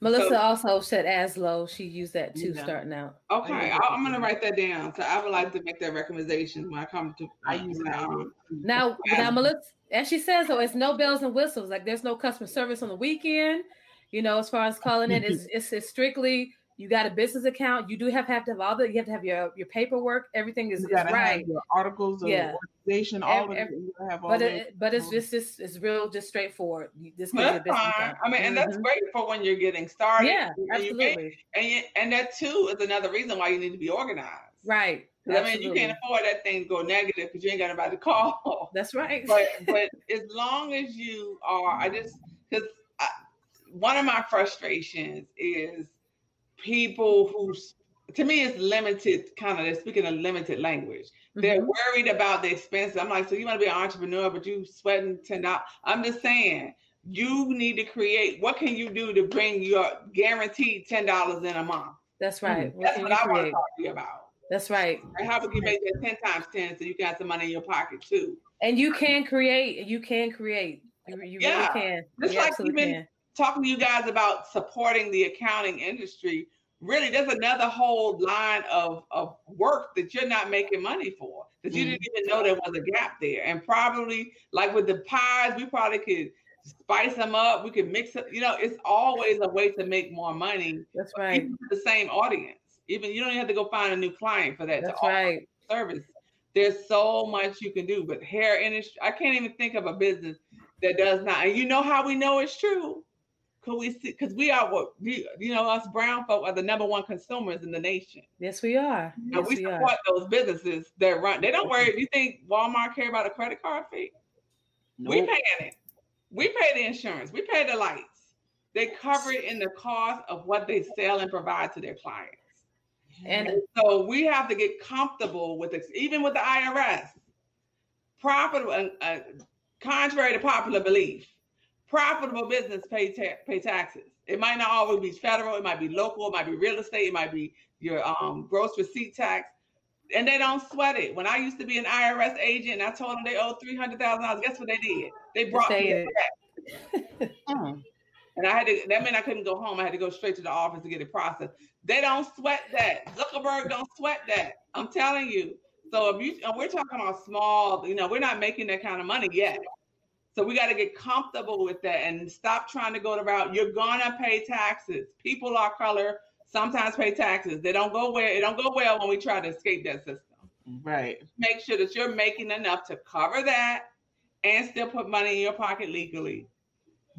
Speaker 4: Melissa
Speaker 5: So-
Speaker 4: also said Azlo. She used that too,
Speaker 1: Yeah.
Speaker 4: starting out.
Speaker 5: Okay,
Speaker 1: I
Speaker 5: I
Speaker 1: use
Speaker 5: I'm going to write that down. So I would like to make that recommendation when I come to.
Speaker 1: I use that.
Speaker 5: um,
Speaker 4: Now, now Melissa, as she says, though, it's no bells and whistles. Like there's no customer service on the weekend. You know, as far as calling it, it's, it's it's strictly you got a business account. You do have, have to have all the you have to have your your paperwork. Everything is, is right.
Speaker 1: your articles of
Speaker 4: Yeah.
Speaker 1: organization, all
Speaker 4: Ev-
Speaker 1: of
Speaker 4: ev-
Speaker 1: it. You have all
Speaker 4: But it, but it's just this it's real just straightforward. This
Speaker 5: Well,
Speaker 4: gives you a
Speaker 5: that's fine.
Speaker 4: account.
Speaker 5: I mean, and that's
Speaker 4: Mhm.
Speaker 5: great for when you're getting started.
Speaker 4: yeah,
Speaker 5: And you
Speaker 4: absolutely
Speaker 5: and you, and that too is another reason why you need to be organized.
Speaker 4: Right.
Speaker 5: I mean, you can't afford that thing to go negative because you ain't got anybody to call.
Speaker 4: That's right.
Speaker 5: but but as long as you are, I just because one of my frustrations is people who, to me, it's limited. Kind of, they're speaking a limited language. They're
Speaker 4: Mhm.
Speaker 5: worried about the expenses. I'm like, so you want to be an entrepreneur, but you sweating ten dollars. I'm just saying, you need to create. What can you do to bring your guaranteed ten dollars in a month?
Speaker 4: That's right. What
Speaker 5: That's
Speaker 4: can
Speaker 5: what I want to talk to you about.
Speaker 4: That's right.
Speaker 5: And how we can make that ten times ten, so you can have some money in your pocket too.
Speaker 4: And you can create. You can create. You, you
Speaker 5: Yeah.
Speaker 4: really can.
Speaker 5: Just
Speaker 4: you
Speaker 5: like even-
Speaker 4: can.
Speaker 5: Talking to you guys about supporting the accounting industry, really there's another whole line of, of work that you're not making money for that you didn't mm-hmm. even know there was a gap there. And probably like with the pies, we probably could spice them up. We could mix it. You know, it's always a way to make more money,
Speaker 4: That's right.
Speaker 5: the same audience. Even you don't even have to go find a new client for that
Speaker 4: That's
Speaker 5: to
Speaker 4: right.
Speaker 5: service. There's so much you can do, but hair industry, I can't even think of a business that does not. And you know how we know it's true? Cause we see, cause we are what we, you know, us brown folk are the number one consumers in the nation,
Speaker 4: Yes, we are.
Speaker 5: and
Speaker 4: Yes,
Speaker 5: we
Speaker 4: we are.
Speaker 5: support those businesses that run. They don't worry. You think Walmart care about a credit card fee? We
Speaker 1: Nope.
Speaker 5: paying it. We pay the insurance. We pay the lights. They cover it in the cost of what they sell and provide to their clients.
Speaker 4: And
Speaker 5: And so we have to get comfortable with it, even with the IRS. Profitable, uh, uh, contrary to popular belief, profitable business pay ta- pay taxes. It might not always be federal. It might be local. It might be real estate. It might be your um, gross receipt tax, and they don't sweat it. When I used to be an IRS agent, and I told them they owed three hundred thousand dollars. Guess what they did? They brought me
Speaker 4: say
Speaker 5: a
Speaker 4: it.
Speaker 5: check.
Speaker 1: Mm.
Speaker 5: And I had to, that meant I couldn't go home. I had to go straight to the office to get it processed. They don't sweat that. Zuckerberg don't sweat that. I'm telling you. So if you, we're talking about small, you know, we're not making that kind of money yet. So we got to get comfortable with that and stop trying to go the route. You're gonna pay taxes. People of color sometimes pay taxes. They don't go well. It don't go well when we try to escape that system.
Speaker 1: Right.
Speaker 5: Make sure that you're making enough to cover that and still put money in your pocket legally.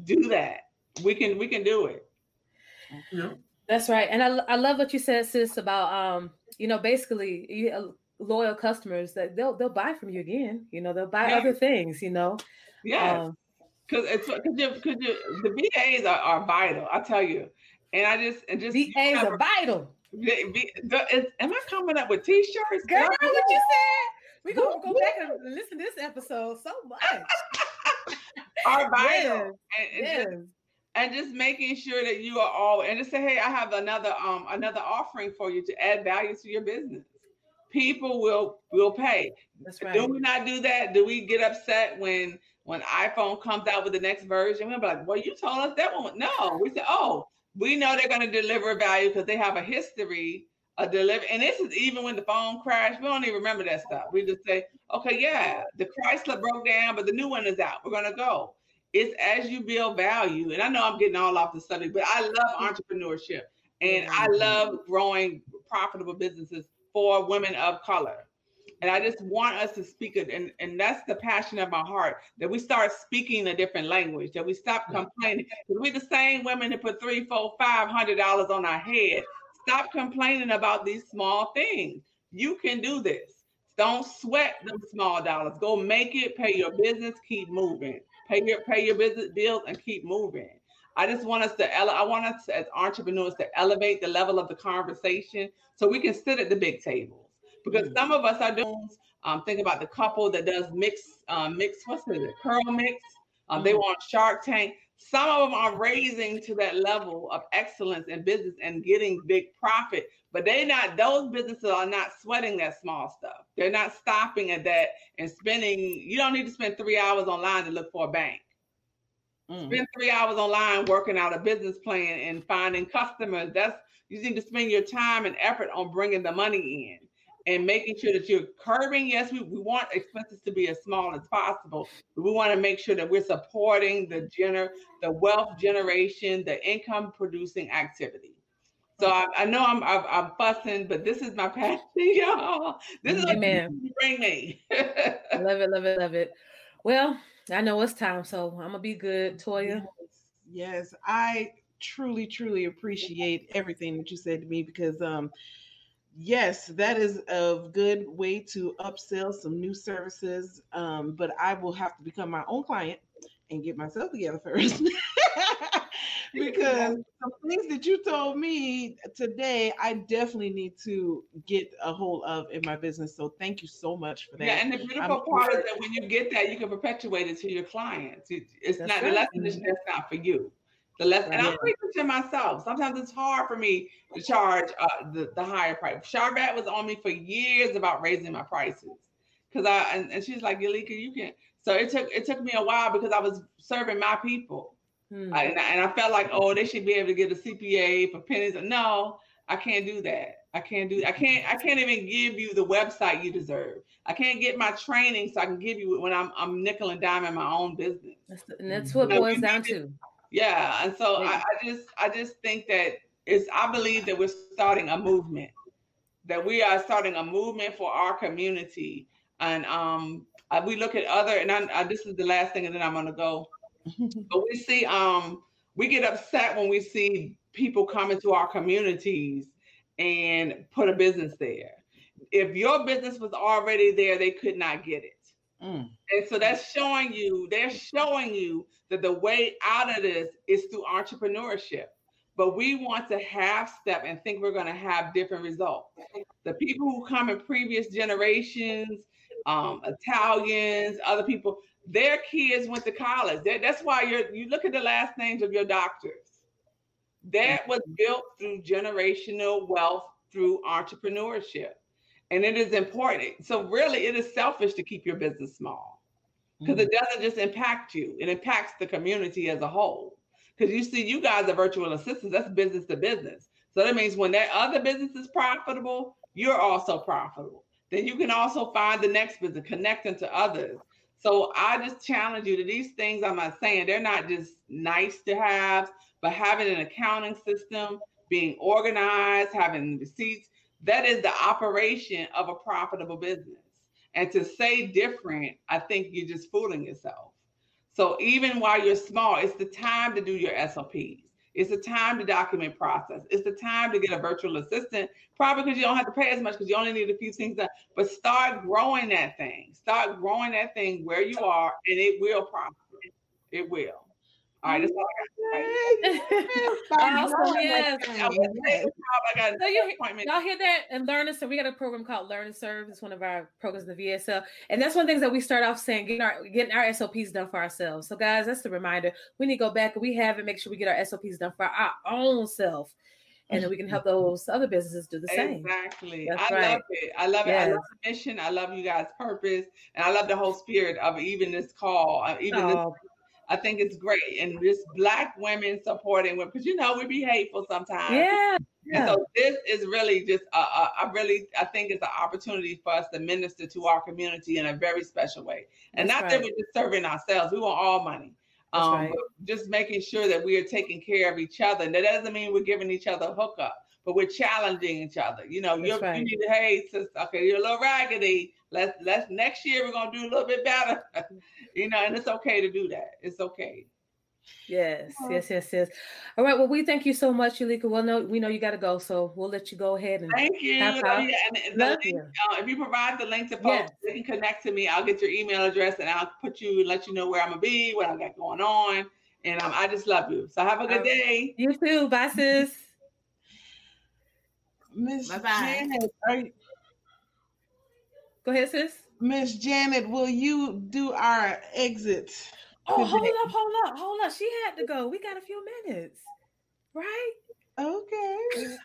Speaker 5: Do that. We can we can do it.
Speaker 2: Yeah.
Speaker 4: That's right. And I, I love what you said, sis, about um, you know, basically you uh, loyal customers that they'll they'll buy from you again. You know, they'll buy
Speaker 5: Yeah.
Speaker 4: other things, you know.
Speaker 5: Yeah.
Speaker 4: Um,
Speaker 5: because it's because you, cause you, the VAs are, are vital. I tell you, and I just and just
Speaker 4: VAs are vital.
Speaker 5: V- the- is- am I coming up with t-shirts?
Speaker 4: Girl, what you said? We gonna go back and listen to this episode so much.
Speaker 5: Are vital,
Speaker 4: Yes,
Speaker 5: and, and
Speaker 4: yes.
Speaker 5: just, and just making sure that you are all and just say, hey, I have another um another offering for you to add value to your business. People will will pay.
Speaker 4: That's right.
Speaker 5: Do we not do that? Do we get upset when when iPhone comes out with the next version? We'll be like, well, you told us that one. No, we said, oh, we know they're going to deliver value because they have a history of deliver. And this is even when the phone crashed. We don't even remember that stuff. We just say, okay, yeah, the Chrysler broke down, but the new one is out. We're going to go. It's as you build value. And I know I'm getting all off the subject, but I love mm-hmm. entrepreneurship and I love growing profitable businesses for women of color. And I just want us to speak it, and, and that's the passion of my heart that we start speaking a different language, that we stop complaining. 'Cause We're the same women that put three, four, five hundred dollars on our head. Stop complaining about these small things. You can do this. Don't sweat them small dollars. Go make it, pay your business, keep moving. Pay your pay your business bills and keep moving. I just want us to ele- I want us as entrepreneurs to elevate the level of the conversation so we can sit at the big tables. Because some of us are doing um think about the couple that does mix um mix what's it CurlMix. Um, they
Speaker 1: Mhm.
Speaker 5: want Shark Tank. Some of them are raising to that level of excellence in business and getting big profit, but they not those businesses are not sweating that small stuff. They're not stopping at that and spending. You don't need to spend three hours online to look for a bank
Speaker 1: Mm.
Speaker 5: spend three hours online working out a business plan and finding customers. That's you need to spend your time and effort on bringing the money in and making sure that you're curbing. Yes, we, we want expenses to be as small as possible, but we want to make sure that we're supporting the gener the wealth generation, the income producing activity. So I, I know I'm, I'm I'm fussing, but this is my passion, y'all. This is what
Speaker 4: Amen.
Speaker 5: you bring me.
Speaker 4: I love it, love it, love it. Well, I know it's time, so I'm gonna be good, Toya.
Speaker 1: Yes, I truly, truly appreciate everything that you said to me because, um, yes, that is a good way to upsell some new services. Um, but I will have to become my own client and get myself together first. because some things that you told me today, I definitely need to get a hold of in my business. So thank you so much for that.
Speaker 5: Yeah, and the beautiful
Speaker 1: I'm
Speaker 5: part is that when you get that, you can perpetuate it to your clients. It- It's
Speaker 4: That's
Speaker 5: not the lesson is just not for you. The lesson, and I'm
Speaker 1: Right.
Speaker 5: preaching to myself. Sometimes it's hard for me to charge uh, the, the higher price. Charvat was on me for years about raising my prices because I and, and she's like, Yalika, you can. So it took it took me a while because I was serving my people.
Speaker 4: Hmm.
Speaker 5: I, and, I, and I felt like, oh, they should be able to get a CPA for pennies. No, I can't do that. I can't do. I can't. I can't even give you the website you deserve. I can't get my training so I can give you it when I'm I'm nickel and dime in my own business.
Speaker 4: That's, and that's what it boils down
Speaker 5: need
Speaker 4: to.
Speaker 5: Yeah, and so I, I just I just think that it's. I believe that we're starting a movement. That we are starting a movement for our community, and um, uh, we look at other. And I, I, this is the last thing, and then I'm gonna go. But we see, um, we get upset when we see people come into our communities and put a business there. If your business was already there, they could not get it.
Speaker 1: Mm.
Speaker 5: And so that's showing you, they're showing you that the way out of this is through entrepreneurship. but we want to half step and think we're going to have different results. The people who come in previous generations, um, Italians, other people, their kids went to college. That, that's why you're you look at the last names of your doctors. That was built through generational wealth through entrepreneurship. And it is important. So really it is selfish to keep your business small because it mm-hmm. doesn't just impact you, it impacts the community as a whole. Because you see, you guys are virtual assistants, that's business to business. So that means when that other business is profitable, you're also profitable. Then you can also find the next business, connecting to others. So I just challenge you to these things. I'm not saying they're not just nice to have, but having an accounting system, being organized, having receipts, that is the operation of a profitable business. And to say different, I think you're just fooling yourself. So even while you're small, it's the time to do your SOPs. It's the time to document process. It's the time to get a virtual assistant, probably because you don't have to pay as much because you only need a few things done. But start growing that thing. Start growing that thing where you are, and it will prosper. It will. All right, that's all I got.
Speaker 4: awesome, yes. So you, y'all hear that? And learn and serve. We got a program called Learn and Serve. It's one of our programs in the VSL, and that's one of the things that we start off saying: getting our getting our SOPs done for ourselves. So, guys, that's the reminder. We need to go back and we have it. Make sure we get our SOPs done for our own self and then we can help those other businesses do the same.
Speaker 5: Exactly. That's I right. love it. I love yes. it. I love the mission. I love you guys' purpose, and I love the whole spirit of even this call, uh, even oh. this I think it's great. And just black women supporting women, because you know we be hateful sometimes.
Speaker 4: Yeah.
Speaker 5: yeah. so this is really just I really I think it's an opportunity for us to minister to our community in a very special way. And That's not right. that we're just serving ourselves. We want all money. Um, right. just making sure that we are taking care of each other. And that doesn't mean we're giving each other a hookup, but we're challenging each other. You know, right. you need to, hey, sister, okay, you're a little raggedy. Let's let's next year we're gonna do a little bit better. you know, and it's okay to do that. It's okay.
Speaker 4: Yes, yes, yes, yes. All right. Well, we thank you so much, Yulika. Well, no, we know you got to go, so we'll let you go ahead and
Speaker 5: thank you. And link, you. Uh, if you provide the link to post, yes. you can connect to me. I'll get your email address and I'll put you and let you know where I'm gonna be, what I got going on, and um, I just love you. So have a good right. day.
Speaker 4: You too. Bye, sis.
Speaker 1: Miss Janet, you...
Speaker 4: go ahead, sis.
Speaker 1: Miss Janet, will you do our exit?
Speaker 4: Oh, hold up, hold up, hold up. She had to go. We got a few minutes, right?
Speaker 1: Okay.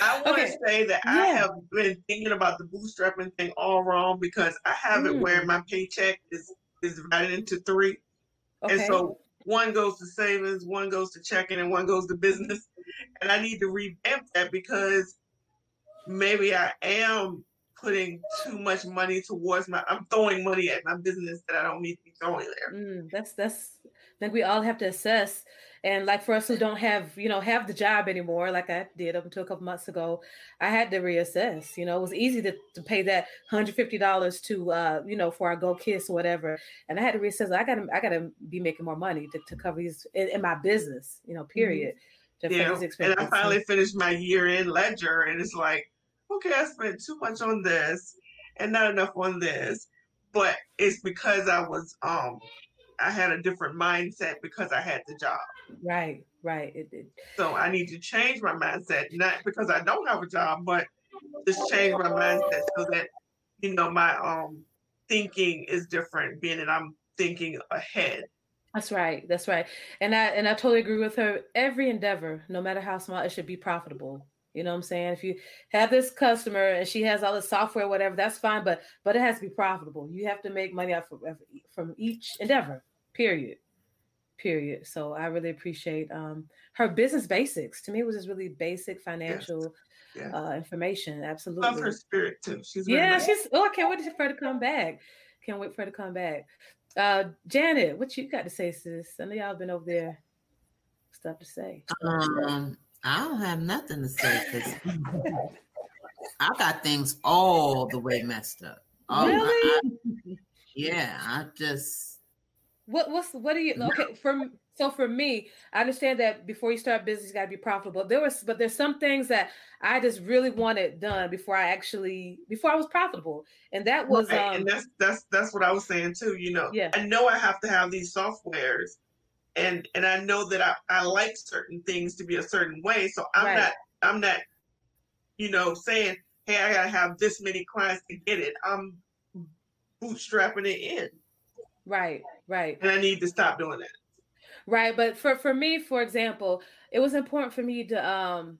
Speaker 2: I want okay. to say that yeah. I have been thinking about the bootstrapping thing all wrong because I have mm. it where my paycheck is is divided into three, okay. and so one goes to savings, one goes to checking, and one goes to business. And I need to revamp that because maybe I am putting too much money towards my I'm throwing money at my business that I don't need to be throwing there.
Speaker 4: Mm, that's that's I think we all have to assess. And like for us who don't have, you know, have the job anymore, like I did up until a couple months ago, I had to reassess. You know, it was easy to, to pay that $150 to uh, you know, for our go kiss or whatever. And I had to reassess. I gotta I gotta be making more money to, to cover these in, in my business, you know, mm-hmm. period.
Speaker 2: Mm-hmm. Yeah. And I finally finished my year end ledger and it's like okay, I spent too much on this and not enough on this. But it's because I was um I had a different mindset because I had the job.
Speaker 4: Right, right. It, it,
Speaker 2: so I need to change my mindset, not because I don't have a job, but just change my mindset so that you know my um thinking is different, being that I'm thinking ahead.
Speaker 4: That's right. That's right. And I and I totally agree with her. Every endeavor, no matter how small, it should be profitable. You know what I'm saying? If you have this customer and she has all the software, whatever, that's fine. But but it has to be profitable. You have to make money out from, from each endeavor. Period. Period. So I really appreciate um, her business basics. To me, it was just really basic financial yes. uh, information. Absolutely.
Speaker 2: Love her spirit too. She's
Speaker 4: yeah. Nice. She's. Oh, I can't wait for her to come back. Can't wait for her to come back. Uh, Janet, what you got to say, sis? I know y'all been over there. Stuff to say.
Speaker 3: Um. I don't have nothing to say because I got things all the way messed up. Oh, really? I, I, yeah, I just.
Speaker 4: What what's what are you okay for? So for me, I understand that before you start business, you got to be profitable. There was, but there's some things that I just really wanted done before I actually before I was profitable, and that was
Speaker 2: right. um, and that's that's that's what I was saying too. You know, yeah. I know I have to have these softwares and and I know that I, I like certain things to be a certain way. So I'm
Speaker 4: Right.
Speaker 2: not I'm not, you know, saying, hey, I gotta have this many clients to get it. I'm bootstrapping it in.
Speaker 4: Right, right.
Speaker 2: And I need to stop doing that.
Speaker 4: Right, but for for me, for example, it was important for me to um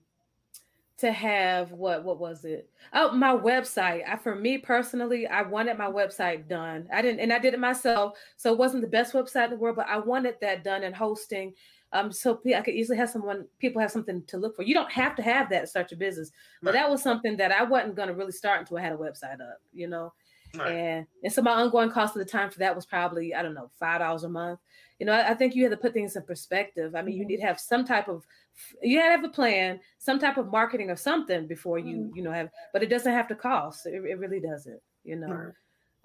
Speaker 4: to have what what was it? Oh, my website. I for me personally, I wanted my website done. I didn't and I did it myself, so it wasn't the best website in the world, but I wanted that done and hosting um so I could easily have someone people have something to look for. You don't have to have that to start your business. But
Speaker 2: Right.
Speaker 4: that was something that I wasn't going to really start until I had a website up, you know.
Speaker 2: Right.
Speaker 4: And and so my ongoing cost of the time for that was probably I don't know five dollars a month. You know, I, I think you have to put things in perspective. I mean, you need to have some type of you have a plan, some type of marketing or something before you you know have. But it doesn't have to cost. It, it really doesn't. You know.
Speaker 2: Right.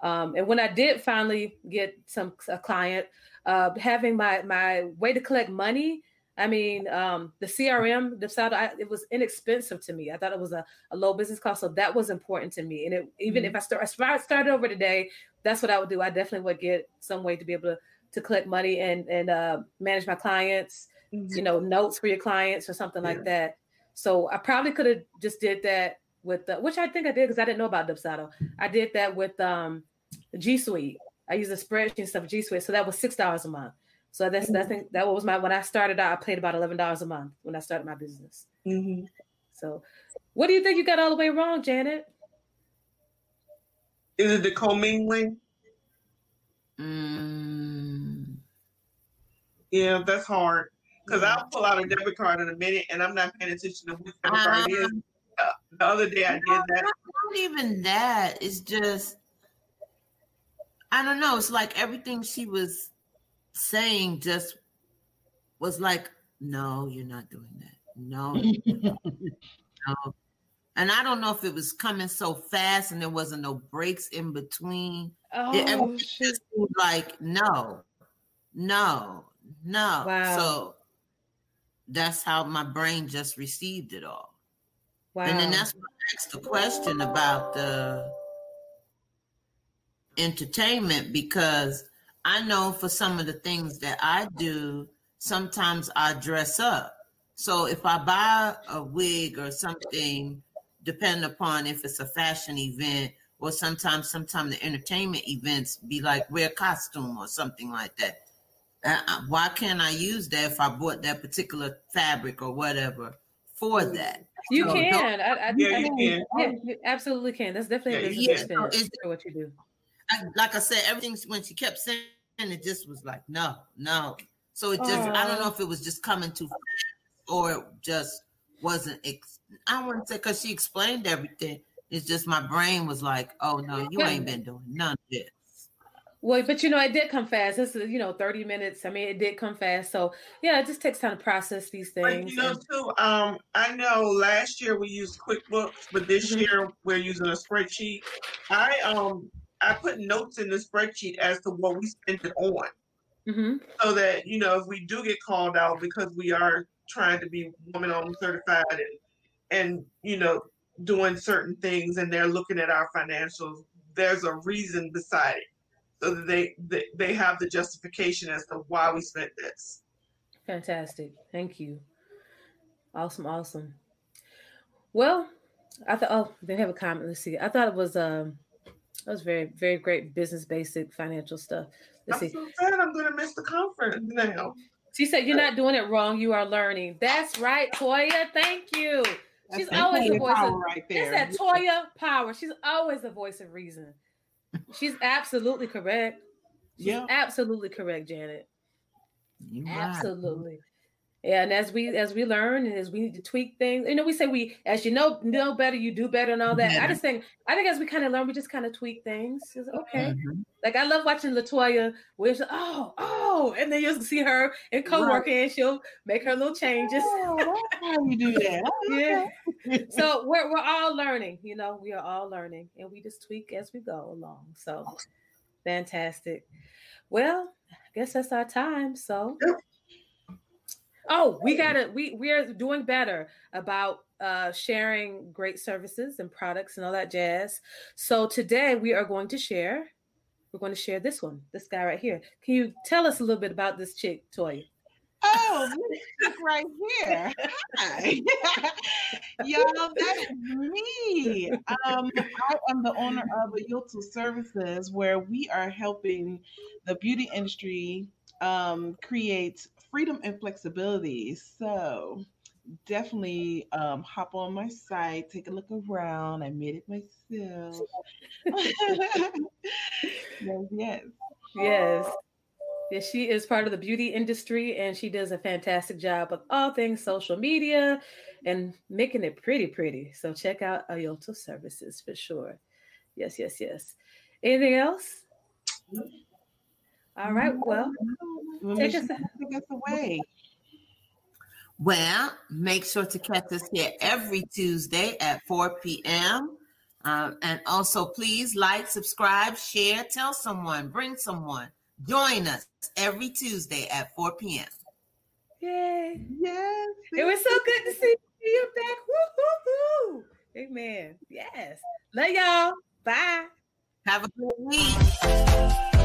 Speaker 4: Um, and when I did finally get some a client, uh, having my my way to collect money. I mean, um, the CRM, the side, I, it was inexpensive to me. I thought it was a, a low business cost, so that was important to me. And it, even if I start, I started over today, that's what I would do. I definitely would get some way to be able to to collect money and and uh, manage my clients. You know, notes for your clients or something like that. So I probably could have just did that with the, which I think I did because I didn't know about Dubsado. I did that with um G Suite. I used a spreadsheet and stuff G Suite, so that was six dollars a month. So that's I think that was my when I started out. I paid about eleven dollars a month when I started my business.
Speaker 2: hmm
Speaker 4: So, what do you think you got all the way wrong, Janet?
Speaker 2: Is it the commingling?
Speaker 3: Mm,
Speaker 2: Yeah, that's hard. Because I'll pull out a debit card in a minute and I'm not paying attention to which debit card it is. Uh, the other day I did
Speaker 3: not,
Speaker 2: that.
Speaker 3: not even that. It's just I don't know. It's like everything she was saying just was like, no, you're not doing that. No, no. And I don't know if it was coming so fast and there wasn't no breaks in between.
Speaker 4: Oh,
Speaker 3: It- everything
Speaker 4: shoot.
Speaker 3: just like no, no, no.
Speaker 4: Wow.
Speaker 3: So that's how my brain just received it all.
Speaker 4: wow.
Speaker 3: And then that's I asked the question about the entertainment because I know for some of the things that I do, sometimes I dress up. So if I buy a wig or something, depending upon if it's a fashion event or sometimes sometimes the entertainment events be like wear costume or something like that. Uh, why can't I use that if I bought that particular fabric or whatever for that?
Speaker 4: you
Speaker 3: So
Speaker 4: can. I, I,
Speaker 2: Yeah,
Speaker 4: I
Speaker 2: you
Speaker 4: mean,
Speaker 2: can.
Speaker 4: yeah, you absolutely can. That's definitely
Speaker 2: Yeah,
Speaker 4: a
Speaker 2: you
Speaker 4: business
Speaker 3: can.
Speaker 4: expense
Speaker 3: Is-
Speaker 4: for what you do.
Speaker 3: I, like I said, everything when she kept saying it just was like, no, no. So it just, I don't know if it was just coming too fast or it just wasn't. Ex- I wouldn't say because she explained everything. It's just my brain was like, oh no, you ain't been doing none of this.
Speaker 4: Well, but you know, it did come fast. This is, you know, 30 minutes. I mean, it did come fast. So yeah, it just takes time to process these
Speaker 2: But
Speaker 4: things.
Speaker 2: you know, too, um, I know last year we used QuickBooks, but this
Speaker 4: Mhm.
Speaker 2: year we're using a spreadsheet. I um I put notes in the spreadsheet as to what we spent it on.
Speaker 4: Mhm.
Speaker 2: so that you know if we do get called out because we are trying to be woman owned certified and and you know doing certain things and they're looking at our financials there's a reason beside it so that they they, they have the justification as to why we spent this
Speaker 4: Fantastic. Thank you. Awesome, awesome. Well, I thought oh, they have a comment. Let's see. I thought it was um that was very, very great business basic financial stuff. Let's
Speaker 2: i'm
Speaker 4: see.
Speaker 2: so sad i'm gonna miss the conference now
Speaker 4: She said you're not doing it wrong, you are learning. That's right, Toya. Thank you. She's
Speaker 1: That's
Speaker 4: always the
Speaker 1: Toya
Speaker 4: voice of
Speaker 1: Power right
Speaker 4: It's that Toya power. She's always the voice of reason. She's absolutely correct. She's
Speaker 1: Yeah.
Speaker 4: absolutely correct, Janet.
Speaker 3: Right.
Speaker 4: Absolutely. Yeah, and as we as we learn and as we need to tweak things, you know, we say we as you know know better, you do better and all that. I just think I think as we kind of learn, we just kind of tweak things. It's okay.
Speaker 3: Mhm.
Speaker 4: Like I love watching Latoya where she's oh, oh, and then you'll see her in co-working and she'll make her little changes.
Speaker 1: Oh, how you do that. Oh,
Speaker 4: Yeah. So we're we're all learning, you know, we are all learning and we just tweak as we go along. So fantastic. Well, I guess that's our time. So oh, we gotta we we're doing better about uh sharing great services and products and all that jazz. So today we are going to share, we're going to share this one, this guy right here. Can you tell us a little bit about this chick, Toya?
Speaker 1: Oh, this right here. Hi. Y'all, that is me. Um, I am the owner of Ayultu Services, where we are helping the beauty industry um, create freedom and flexibility. So definitely um, hop on my site, take a look around. I made it myself. yes, yes.
Speaker 4: Yes. Yes, she is part of the beauty industry and she does a fantastic job with all things social media and making it pretty, pretty. So check out Ayolto Services for sure. Yes, yes, yes. Anything else? All right. Well, take us,
Speaker 1: take us away.
Speaker 3: Well, make sure to catch us here every Tuesday at 4 p.m. Um, and also, please like, subscribe, share, tell someone, bring someone. Join us every Tuesday at 4 p.m.
Speaker 4: Yay.
Speaker 1: Yes.
Speaker 4: It was so good to see you back. Woo, woo, woo. Amen. Yes. Love y'all. Bye.
Speaker 3: Have a good week.